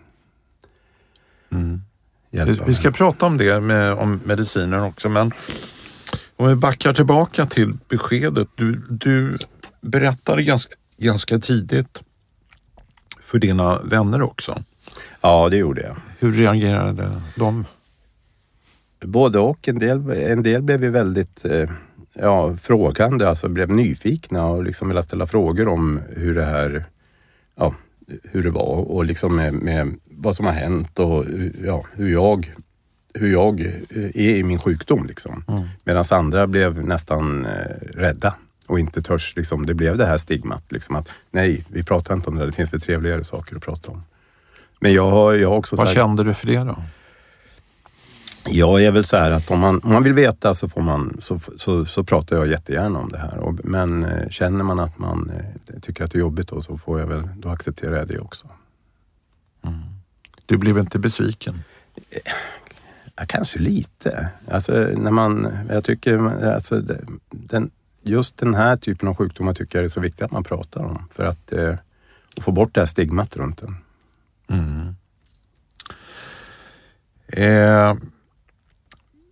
Speaker 2: hjälpa.
Speaker 1: Vi, ska prata om det, med, om mediciner också, men om vi backar tillbaka till beskedet. Du, du berättade ganska, ganska tidigt för dina vänner också.
Speaker 2: Ja, det gjorde jag.
Speaker 1: Hur reagerade de?
Speaker 2: Både och. En del, en del blev ju väldigt eh, ja, frågande, alltså blev nyfikna och liksom ville ställa frågor om hur det här, ja, hur det var och liksom med, med vad som har hänt och ja, hur jag hur jag eh, är i min sjukdom. Liksom. Medan andra blev nästan eh, rädda och inte törs. Liksom, det blev det här stigmat. Liksom, att nej, vi pratar inte om det. där. Det finns väl trevligare saker att prata om. Men jag har, jag har också
Speaker 1: Vad
Speaker 2: sagt...
Speaker 1: kände du för det då?
Speaker 2: Jag är väl så här att om man, om man vill veta så, får man, så, så, så pratar jag jättegärna om det här. Och, men eh, känner man att man eh, tycker att det är jobbigt då, så får jag väl, då accepterar jag det också.
Speaker 1: Du blev inte besviken?
Speaker 2: Ja, kanske lite. Alltså, när man, jag tycker, alltså, den, just den här typen av sjukdomar tycker jag är så viktigt att man pratar om. För att eh, få bort det här stigmat runt den.
Speaker 1: Eh,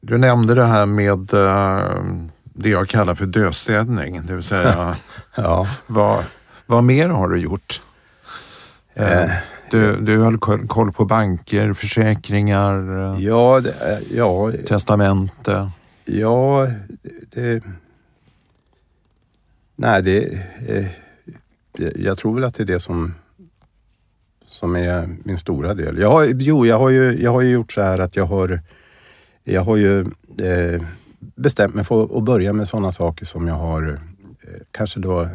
Speaker 1: du nämnde det här med eh, det jag kallar för dödstädning, det vill säga [LAUGHS]
Speaker 2: Ja.
Speaker 1: vad, vad mer har du gjort? Eh,
Speaker 2: Eh.
Speaker 1: du, du höll koll, på banker, försäkringar, eh,
Speaker 2: Ja, det, ja,
Speaker 1: testamente.
Speaker 2: Ja, det nej, det... Eh, jag- jag tror väl att det är det som, som är min stora del. Jag har, jo, jag har, ju, jag har ju gjort så här att jag har, jag har ju eh, bestämt mig för att börja med sådana saker som jag har eh, kanske då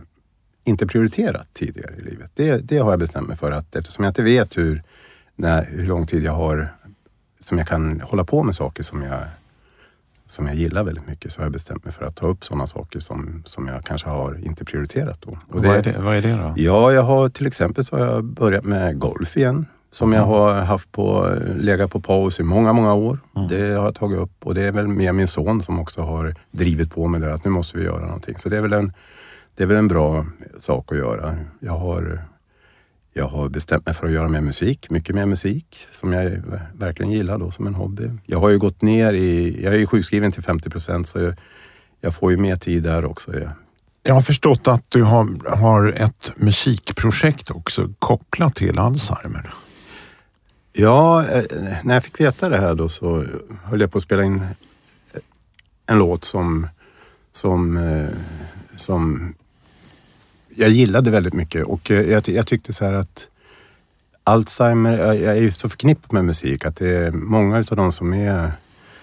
Speaker 2: inte prioriterat tidigare i livet. Det, det har jag bestämt mig för att eftersom jag inte vet hur, när, hur lång tid jag har som jag kan hålla på med saker som jag som jag gillar väldigt mycket så har jag bestämt mig för att ta upp sådana saker som, som jag kanske har inte prioriterat då. Och
Speaker 1: vad, är det, vad är det då?
Speaker 2: Ja, jag har till exempel så har jag börjat med golf igen. Som jag har haft på, legat på paus i många, många år. Det har jag tagit upp och det är väl mer min son som också har drivit på med det att nu måste vi göra någonting. Så det är väl en, det är väl en bra sak att göra. Jag har, jag har bestämt mig för att göra mer musik, mycket mer musik som jag verkligen gillar då som en hobby. Jag har ju gått ner i, jag är ju sjukskriven till 50 procent så jag, jag får ju mer tid där också. Jag,
Speaker 1: Jag har förstått att du har, har ett musikprojekt också kopplat till Alzheimer.
Speaker 2: Ja, eh, när jag fick veta det här då så höll jag på att spela in en låt som, som, eh, som jag gillade väldigt mycket och eh, jag, jag tyckte så här att Alzheimer, jag jag är ju så förknippad med musik att det är många utav de som är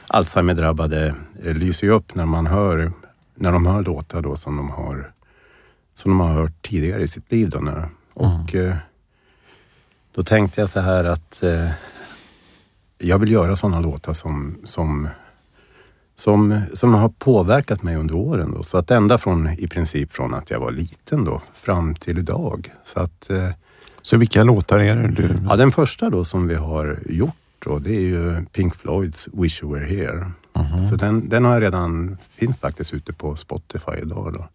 Speaker 2: Alzheimer-drabbade eh, lyser ju upp när man hör, när de hör låtar då som de har, som de har hört tidigare i sitt liv. Då, när, och eh, då tänkte jag så här att jag vill göra sådana låtar som, som, som, som har påverkat mig under åren. Då. Så att ända från i princip från att jag var liten då fram till idag. Så att eh,
Speaker 1: Så vilka låtar är det du...
Speaker 2: Ja, den första då som vi har gjort då, det är ju Pink Floyds Wish You Were Here. Så den, den har jag redan, finns faktiskt ute på Spotify idag. Då.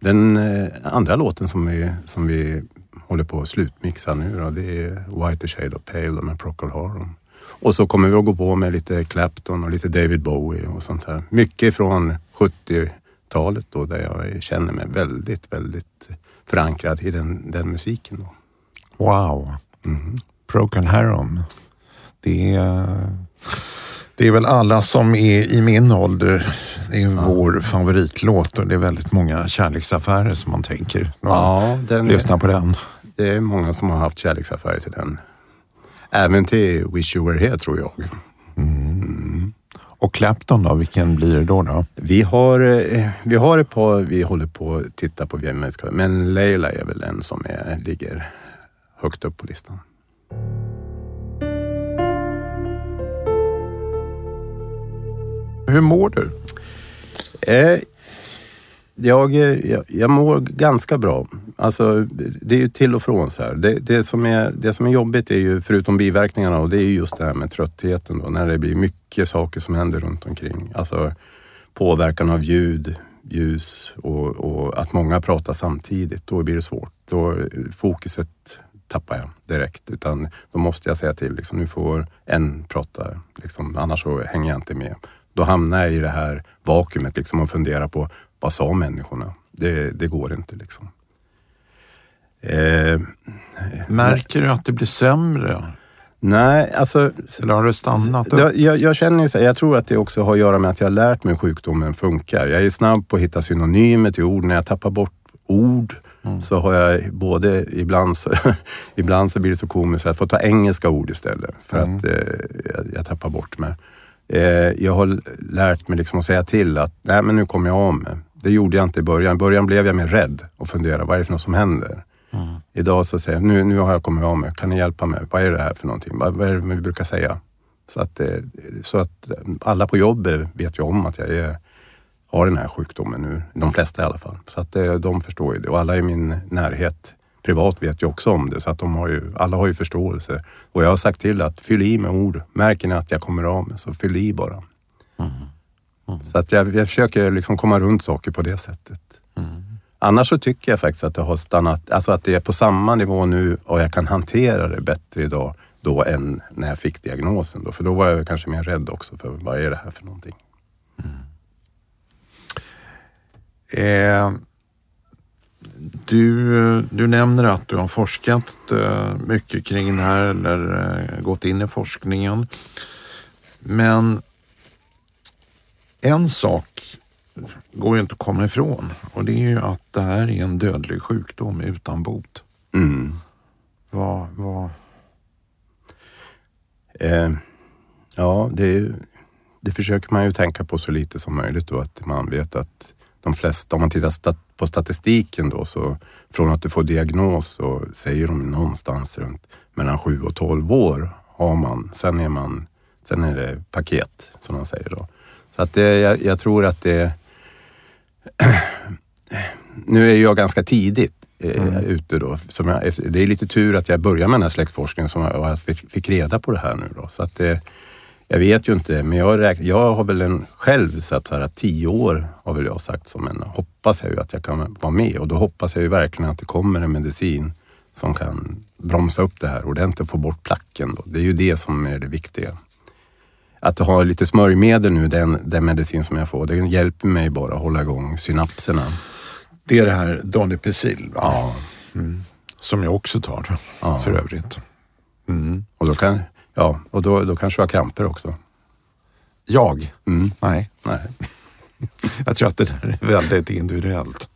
Speaker 2: Den eh, andra låten som vi, som vi håller på att slutmixa nu då, det är White Shade of Pale med Procol Harum. Och så kommer vi att gå på med lite Clapton och lite David Bowie och sånt här. Mycket från 70-talet då där jag känner mig väldigt, väldigt förankrad i den, den musiken. Då.
Speaker 1: Wow.
Speaker 2: Mhm.
Speaker 1: Broken Harum. Det är, det är väl alla som är i min ålder. Det är vår favoritlåt och det är väldigt många kärleksaffärer som man tänker.
Speaker 2: Ja, den,
Speaker 1: Lyssna på den.
Speaker 2: Det är många som har haft kärleksaffärer till den även till Wish You Were Here tror jag. Mm. Mm.
Speaker 1: Och Clapton då, vilken blir det då? då?
Speaker 2: Vi, har, eh, vi har ett par vi håller på att titta på, men Leila är väl en som är, ligger högt upp på listan.
Speaker 1: Hur mår du?
Speaker 2: Eh, jag, eh, jag, jag mår ganska bra. Alltså, det är ju till och från så här. Det, det, som är, det som är jobbigt är ju, förutom biverkningarna, och det är ju just det här med tröttheten. Då, när det blir mycket saker som händer runt omkring. Alltså påverkan av ljud, ljus och, och att många pratar samtidigt. Då blir det svårt. Då, eh, fokuset tappar jag direkt. Utan då måste jag säga till, liksom, nu får en prata. Liksom, annars så hänger jag inte med. Då hamnar jag i det här vakuumet liksom, och funderar på vad sa människorna? Det, det går inte liksom. Eh,
Speaker 1: Märker du att det blir sämre?
Speaker 2: nej, alltså
Speaker 1: Eller har det stannat upp?
Speaker 2: jag, jag, känner ju så här, jag tror att det också har att göra med att jag har lärt mig hur sjukdomen funkar. Jag är snabb på att hitta synonymer till ord. När jag tappar bort ord så har jag både, ibland så, [LAUGHS] ibland så blir det så komiskt så jag får ta engelska ord istället för att eh, jag, jag tappar bort mig. Eh, jag har lärt mig liksom att säga till att nej men nu kommer jag av mig. Det gjorde jag inte i början. I början blev jag mer rädd och funderade, vad är det för något som händer? Idag så säger jag, nu, nu har jag kommit av mig. Kan ni hjälpa mig? Vad är det här för någonting? Vad, vad är det vi brukar säga? Så att, eh, så att alla på jobbet vet ju om att jag är, har den här sjukdomen nu. De flesta i alla fall. Så att eh, de förstår ju det. Och alla i min närhet privat vet ju också om det. Så att de har ju, alla har ju förståelse. Och jag har sagt till att fyll i med ord. Märker ni att jag kommer av mig så fyll i bara. Så att jag, jag försöker liksom komma runt saker på det sättet. Annars så tycker jag faktiskt att det har stannat, alltså att det är på samma nivå nu och jag kan hantera det bättre idag då än när jag fick diagnosen. Då. För då var jag kanske mer rädd också för vad är det här för någonting?
Speaker 1: Eh, du, du nämner att du har forskat eh, mycket kring det här eller eh, gått in i forskningen. Men en sak går ju inte att komma ifrån och det är ju att det här är en dödlig sjukdom utan bot.
Speaker 2: Mm.
Speaker 1: Vad, vad,
Speaker 2: Eh, ja, det, det försöker man ju tänka på så lite som möjligt då. Att man vet att de flesta, om man tittar stat, på statistiken då, så från att du får diagnos så säger de någonstans runt mellan 7 och 12 år har man. Sen är man, sen är det paket som de säger då. Så att det, jag, jag tror att det [CLEARS THROAT] nu är jag ganska tidigt eh, ute då. Jag, det är lite tur att jag började med den här släktforskningen som jag, och att vi fick reda på det här nu då. Så att det, jag vet ju inte, men jag, räk, jag har väl en, själv satt så här att tio år har väl jag sagt som en, hoppas jag ju att jag kan vara med och då hoppas jag ju verkligen att det kommer en medicin som kan bromsa upp det här ordentligt och få bort placken. Då. Det är ju det som är det viktiga. Att ha lite smörjmedel nu, den, den medicin som jag får, det hjälper mig bara att hålla igång synapserna.
Speaker 1: det är det här Donepezil va? Mm. Som jag också tar
Speaker 2: Ja.
Speaker 1: för övrigt.
Speaker 2: Och då, kan, ja, och då, då kanske jag har kramper också.
Speaker 1: Jag?
Speaker 2: Mm.
Speaker 1: Nej.
Speaker 2: Nej. [LAUGHS]
Speaker 1: Jag tror att det där är väldigt individuellt.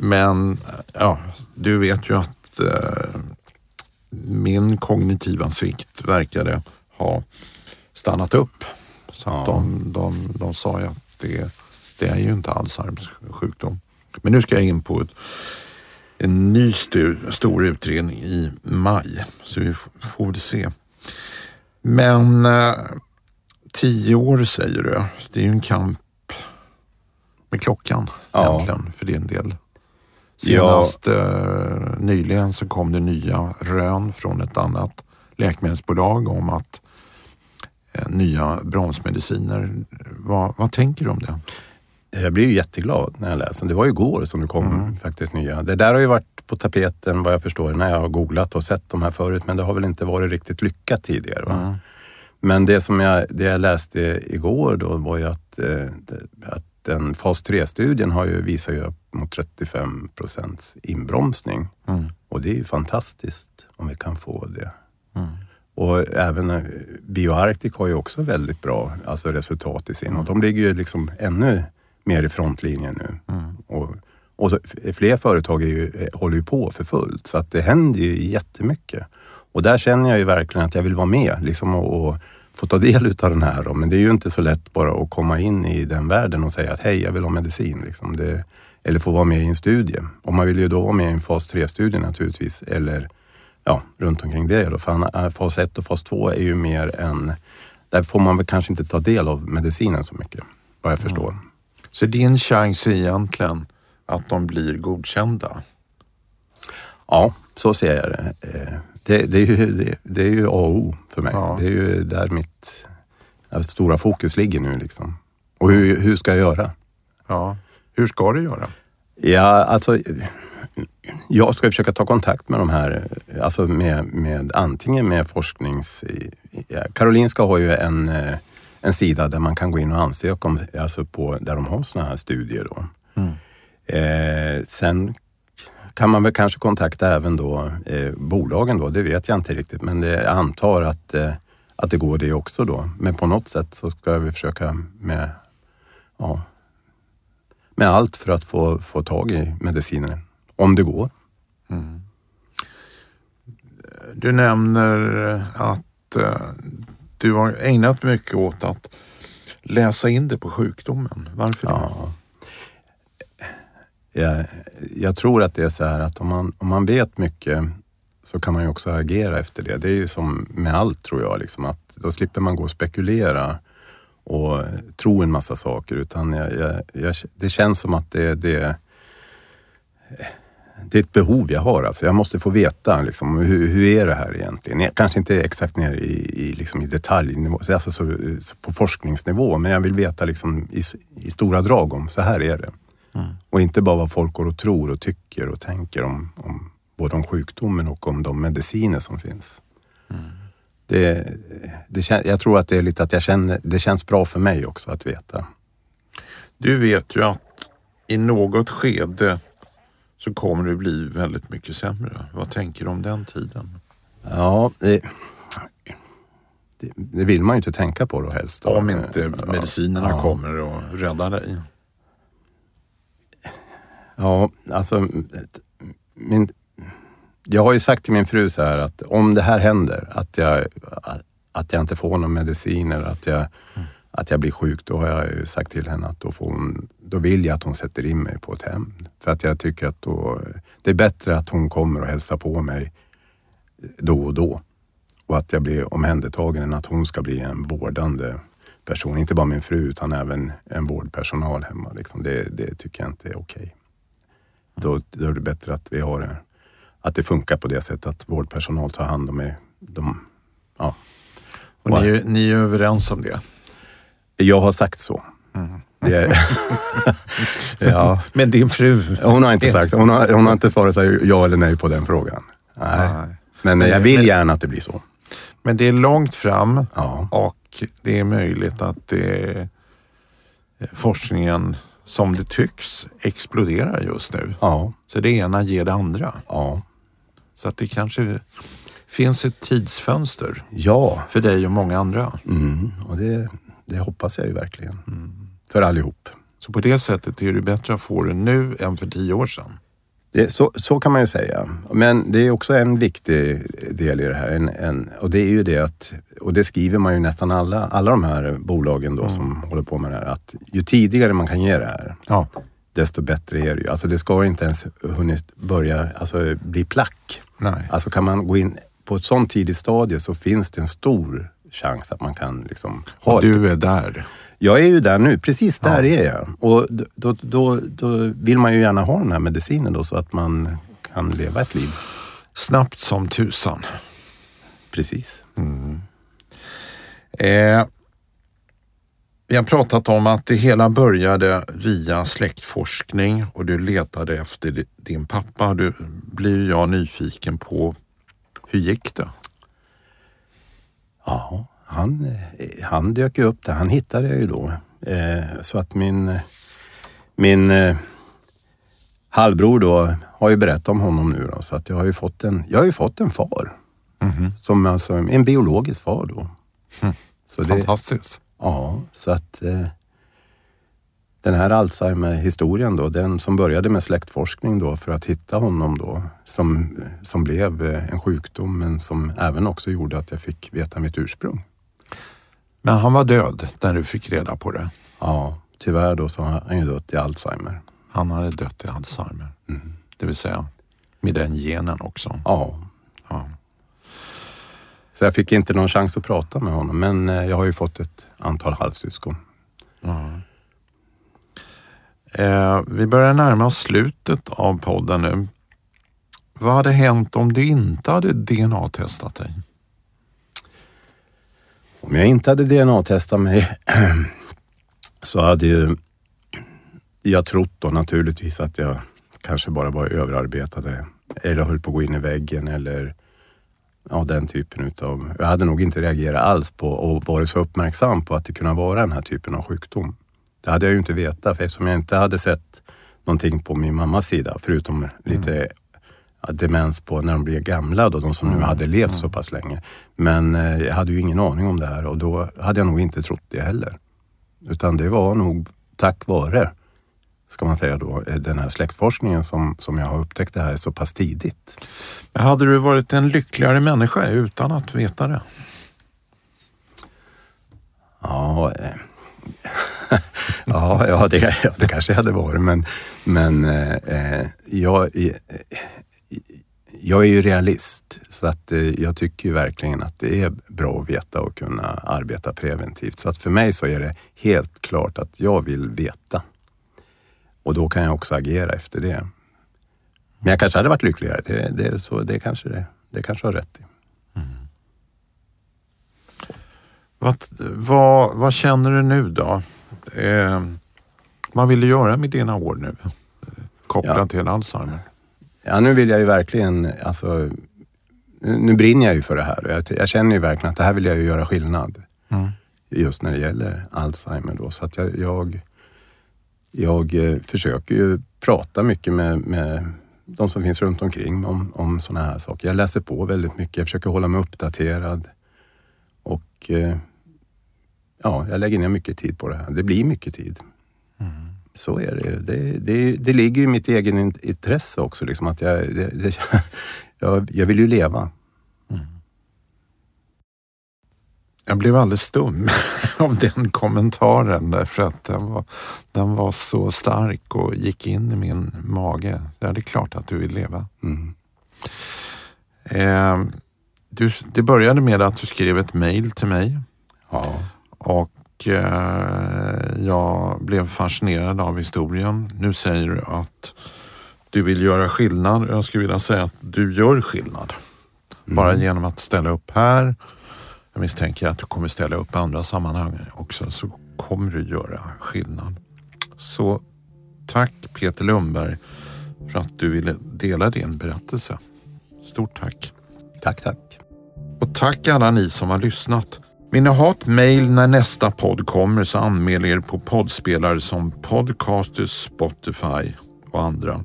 Speaker 1: Men ja, du vet ju att eh, min kognitiva svikt verkade ha stannat upp. Så
Speaker 2: Ja.
Speaker 1: de, de, de sa ju att det, det är ju inte Alzheimers sjukdom. Men nu ska jag in på ett, en ny stu, stor utredning i maj. Så vi får väl se. Men eh, tio år säger du. Det är ju en kamp med klockan
Speaker 2: Ja.
Speaker 1: egentligen för din del.
Speaker 2: Ja.
Speaker 1: Senast eh, nyligen så kom det nya rön från ett annat läkemedelsbolag om att nya bromsmediciner. Vad, vad tänker du om det?
Speaker 2: Jag blir ju jätteglad när jag läser. Det var ju igår som det kom faktiskt nya. Det där har ju varit på tapeten vad jag förstår när jag har googlat och sett de här förut. Men det har väl inte varit riktigt lyckat tidigare. Va? Men det som jag, det jag läste igår då var ju att, eh, att den fas 3-studien har ju visat ju mot 35 procents inbromsning.
Speaker 1: Mm.
Speaker 2: Och det är ju fantastiskt om vi kan få det. Och även eh, BioArctic har ju också väldigt bra alltså resultat i sin. Och de ligger ju liksom ännu mer i frontlinjen nu. Och, och så, f- fler företag är ju, eh, håller ju på för fullt. Så att det händer ju jättemycket. Och där känner jag ju verkligen att jag vill vara med liksom, och, och få ta del [LAUGHS] utav den här. Då. Men det är ju inte så lätt bara att komma in i den världen och säga att hej, jag vill ha medicin. Liksom. Det, eller få vara med i en studie. Och man vill ju då vara med i en fas 3-studie naturligtvis. Eller ja, runt omkring det. Då. För äh, fas 1 och fas 2 är ju mer en där får man väl kanske inte ta del av medicinen så mycket, vad jag förstår.
Speaker 1: Så din chans är egentligen att de blir godkända?
Speaker 2: Ja, så ser jag det. Eh, Det, det, är, ju, det, det är ju A och O för mig.
Speaker 1: Ja.
Speaker 2: Det är ju där mitt där stora fokus ligger nu. Liksom. Och hur, hur ska jag göra?
Speaker 1: Ja. Hur ska du göra?
Speaker 2: Ja, alltså, jag ska försöka ta kontakt med de här, alltså med, med antingen med forsknings... Karolinska har ju en, eh, en sida där man kan gå in och ansöka om, alltså på, där de har såna här studier. Då. Eh, sen kan man väl kanske kontakta även då eh, bolagen då, det vet jag inte riktigt, men det, jag antar att, eh, att det går det också då. Men på något sätt så ska vi försöka med, ja, med allt för att få, få tag i mediciner. Om det går.
Speaker 1: Du nämner att eh, du har ägnat mycket åt att läsa in det på sjukdomen. Varför det?
Speaker 2: Ja. Jag, jag tror att det är så här att om man, om man vet mycket så kan man ju också agera efter det. Det är ju som med allt tror jag, liksom, att då slipper man gå och spekulera och tro en massa saker. Utan jag, jag, det känns som att det, det, det är ett behov jag har. Alltså jag måste få veta liksom, hur, hur är det här egentligen? Kanske inte exakt ner i, i, liksom i detaljnivå, alltså så, så på forskningsnivå, men jag vill veta liksom i, i stora drag om så här är det. Och inte bara vad folk går och tror och tycker och tänker om, om både om sjukdomen och om de mediciner som finns. Det, det, kän- jag tror att det är lite att jag känner, det känns bra för mig också att veta.
Speaker 1: Du vet ju att i något skede så kommer det bli väldigt mycket sämre. Vad tänker du om den tiden?
Speaker 2: Ja, det, det, vill man ju inte tänka på då helst. Då.
Speaker 1: Om inte medicinerna
Speaker 2: Ja.
Speaker 1: kommer och räddar dig.
Speaker 2: Ja, alltså min, jag har ju sagt till min fru så här att om det här händer, att jag, att jag inte får någon medicin eller att jag, att jag blir sjuk, då har jag ju sagt till henne att då, får hon, då vill jag att hon sätter in mig på ett hem. För att jag tycker att då, det är bättre att hon kommer och hälsar på mig då och då. Och att jag blir omhändertagen än att hon ska bli en vårdande person. Inte bara min fru utan även en vårdpersonal hemma. Liksom. Det, det tycker jag inte är okej. Då, då är det bättre att vi har att det funkar på det sättet att vårdpersonal tar hand om mig. De, ja.
Speaker 1: Och ni, ni är överens om det.
Speaker 2: Jag har sagt så. Det, [LAUGHS] ja,
Speaker 1: Men din fru?
Speaker 2: hon har inte sagt, hon har, hon har inte svarat så här, ja eller nej på den frågan. Nej.
Speaker 1: Nej.
Speaker 2: Men jag
Speaker 1: Men-
Speaker 2: vill gärna att det blir så.
Speaker 1: Men det är långt fram
Speaker 2: Ja.
Speaker 1: och det är möjligt att det, forskningen, som det tycks, exploderar just nu.
Speaker 2: Ja,
Speaker 1: Så det ena ger det andra.
Speaker 2: ja,
Speaker 1: Så att det kanske finns ett tidsfönster
Speaker 2: ja.
Speaker 1: för dig och många andra.
Speaker 2: Mm, och det, det hoppas jag ju verkligen. För allihop.
Speaker 1: Så på det sättet är det bättre att få det nu än för tio år sedan.
Speaker 2: Det, så, så kan man ju säga. Men det är också en viktig del i det här. En, en, och det är ju det att, och det skriver man ju nästan alla, alla de här bolagen då som håller på med det här, att ju tidigare man kan ge det här,
Speaker 1: Ja,
Speaker 2: desto bättre är det ju. Alltså det ska inte ens hunnit börja alltså bli plack.
Speaker 1: nej.
Speaker 2: Alltså kan man gå in på ett sånt tidigt stadie så finns det en stor chans att man kan liksom ha
Speaker 1: Och
Speaker 2: ett
Speaker 1: du är där.
Speaker 2: Jag är ju där nu, precis där är jag. Och då, då, då, vill man ju gärna ha den här medicinen då så att man kan leva ett liv.
Speaker 1: Snabbt som tusan.
Speaker 2: Precis.
Speaker 1: Eh, vi har pratat om att det hela började via släktforskning och du letade efter di- din pappa. Du blir jag nyfiken på hur gick det?
Speaker 2: Ja, han, han dök ju upp där. Han hittade jag ju då. Eh, så att min, min eh, halvbror då har ju berättat om honom nu då. Så att jag har ju fått en, jag har ju fått en far. Som alltså en biologisk far då. Så det,
Speaker 1: Fantastiskt.
Speaker 2: Ja, så att eh, den här Alzheimer-historien då, den som började med släktforskning då för att hitta honom då, som, som blev en sjukdom men som även också gjorde att jag fick veta mitt ursprung.
Speaker 1: Men han var död när du fick reda på det.
Speaker 2: Ja, tyvärr då så har han ju dött i Alzheimer.
Speaker 1: Han hade dött i Alzheimer. Det vill säga med den genen också.
Speaker 2: Ja.
Speaker 1: Ja.
Speaker 2: Så jag fick inte någon chans att prata med honom. Men eh, jag har ju fått ett antal halvsyskon.
Speaker 1: Ja. Eh, vi börjar närma oss slutet av podden nu. Vad hade hänt om du inte hade DNA-testat dig?
Speaker 2: Om jag inte hade DNA-testat mig [CLEARS THROAT] så hade ju jag trott då naturligtvis att jag kanske bara var överarbetade eller höll på att gå in i väggen eller ja, den typen utav... Jag hade nog inte reagerat alls på och varit så uppmärksam på att det kunde vara den här typen av sjukdom. Det hade jag ju inte vetat för eftersom jag inte hade sett någonting på min mammas sida förutom lite mm demens på när de blev gamla, då, de som nu hade levt så pass länge. Men eh, jag hade ju ingen aning om det här och då hade jag nog inte trott det heller. Utan det var nog tack vare, ska man säga då, eh, den här släktforskningen som, som jag har upptäckt det här så pass tidigt.
Speaker 1: Hade du varit en lyckligare människa utan att veta det?
Speaker 2: Ja, eh, [LAUGHS] ja, ja, det, ja, det kanske jag hade varit, men, men eh, eh jag, eh, jag är ju realist så att eh, jag tycker ju verkligen att det är bra att veta och kunna arbeta preventivt. Så att för mig så är det helt klart att jag vill veta. Och då kan jag också agera efter det. Men jag kanske hade varit lyckligare. Det, det, så, det, kanske, det, det kanske har rätt i. Mm.
Speaker 1: Vad, vad, vad, känner du nu då? Eh, vad vill du göra med dina år nu? Kopplat ja. till Alzheimer?
Speaker 2: Ja, nu vill jag ju verkligen, alltså, nu brinner jag ju för det här och jag, jag känner ju verkligen att det här vill jag ju göra skillnad. Mm. Just när det gäller Alzheimer då. Så att jag, jag, jag eh, försöker ju prata mycket med, med de som finns runt omkring om, om sådana här saker. Jag läser på väldigt mycket, jag försöker hålla mig uppdaterad. Och eh, ja, jag lägger ner mycket tid på det här. Det blir mycket tid. Mm. Så är det. Det, det, det ligger i mitt egen intresse också. Liksom, att jag, det, [LAUGHS] jag, jag vill ju leva. Mm.
Speaker 1: Jag blev alldeles stum [LAUGHS] av den kommentaren därför att den var, den var så stark och gick in i min mage. Ja, det är klart att du vill leva. Mm. Eh, du, det började med att du skrev ett mejl till mig.
Speaker 2: Ja.
Speaker 1: Och Eh, jag blev fascinerad av historien. Nu säger du att du vill göra skillnad. Jag skulle vilja säga att du gör skillnad. Mm. Bara genom att ställa upp här. Jag misstänker att du kommer ställa upp i andra sammanhang också så kommer du göra skillnad. Så tack Peter Lundberg för att du ville dela din berättelse. Stort tack.
Speaker 2: Tack, tack.
Speaker 1: Och tack alla ni som har lyssnat. Vill ni ha ett mejl när nästa podd kommer så anmäl er på poddspelare som Podcasters, Spotify och andra.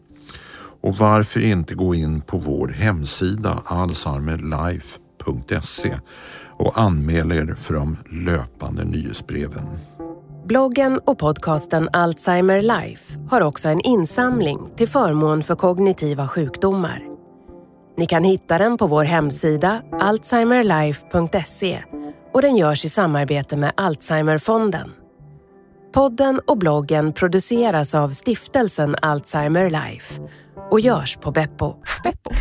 Speaker 1: Och varför inte gå in på vår hemsida alzheimerlife.se och anmäl er för de löpande nyhetsbreven.
Speaker 4: Bloggen och podcasten Alzheimer Life har också en insamling till förmån för kognitiva sjukdomar. Ni kan hitta den på vår hemsida alzheimerlife.se och den görs i samarbete med Alzheimerfonden. Podden och bloggen produceras av stiftelsen Alzheimer Life och görs på Beppo. Beppo.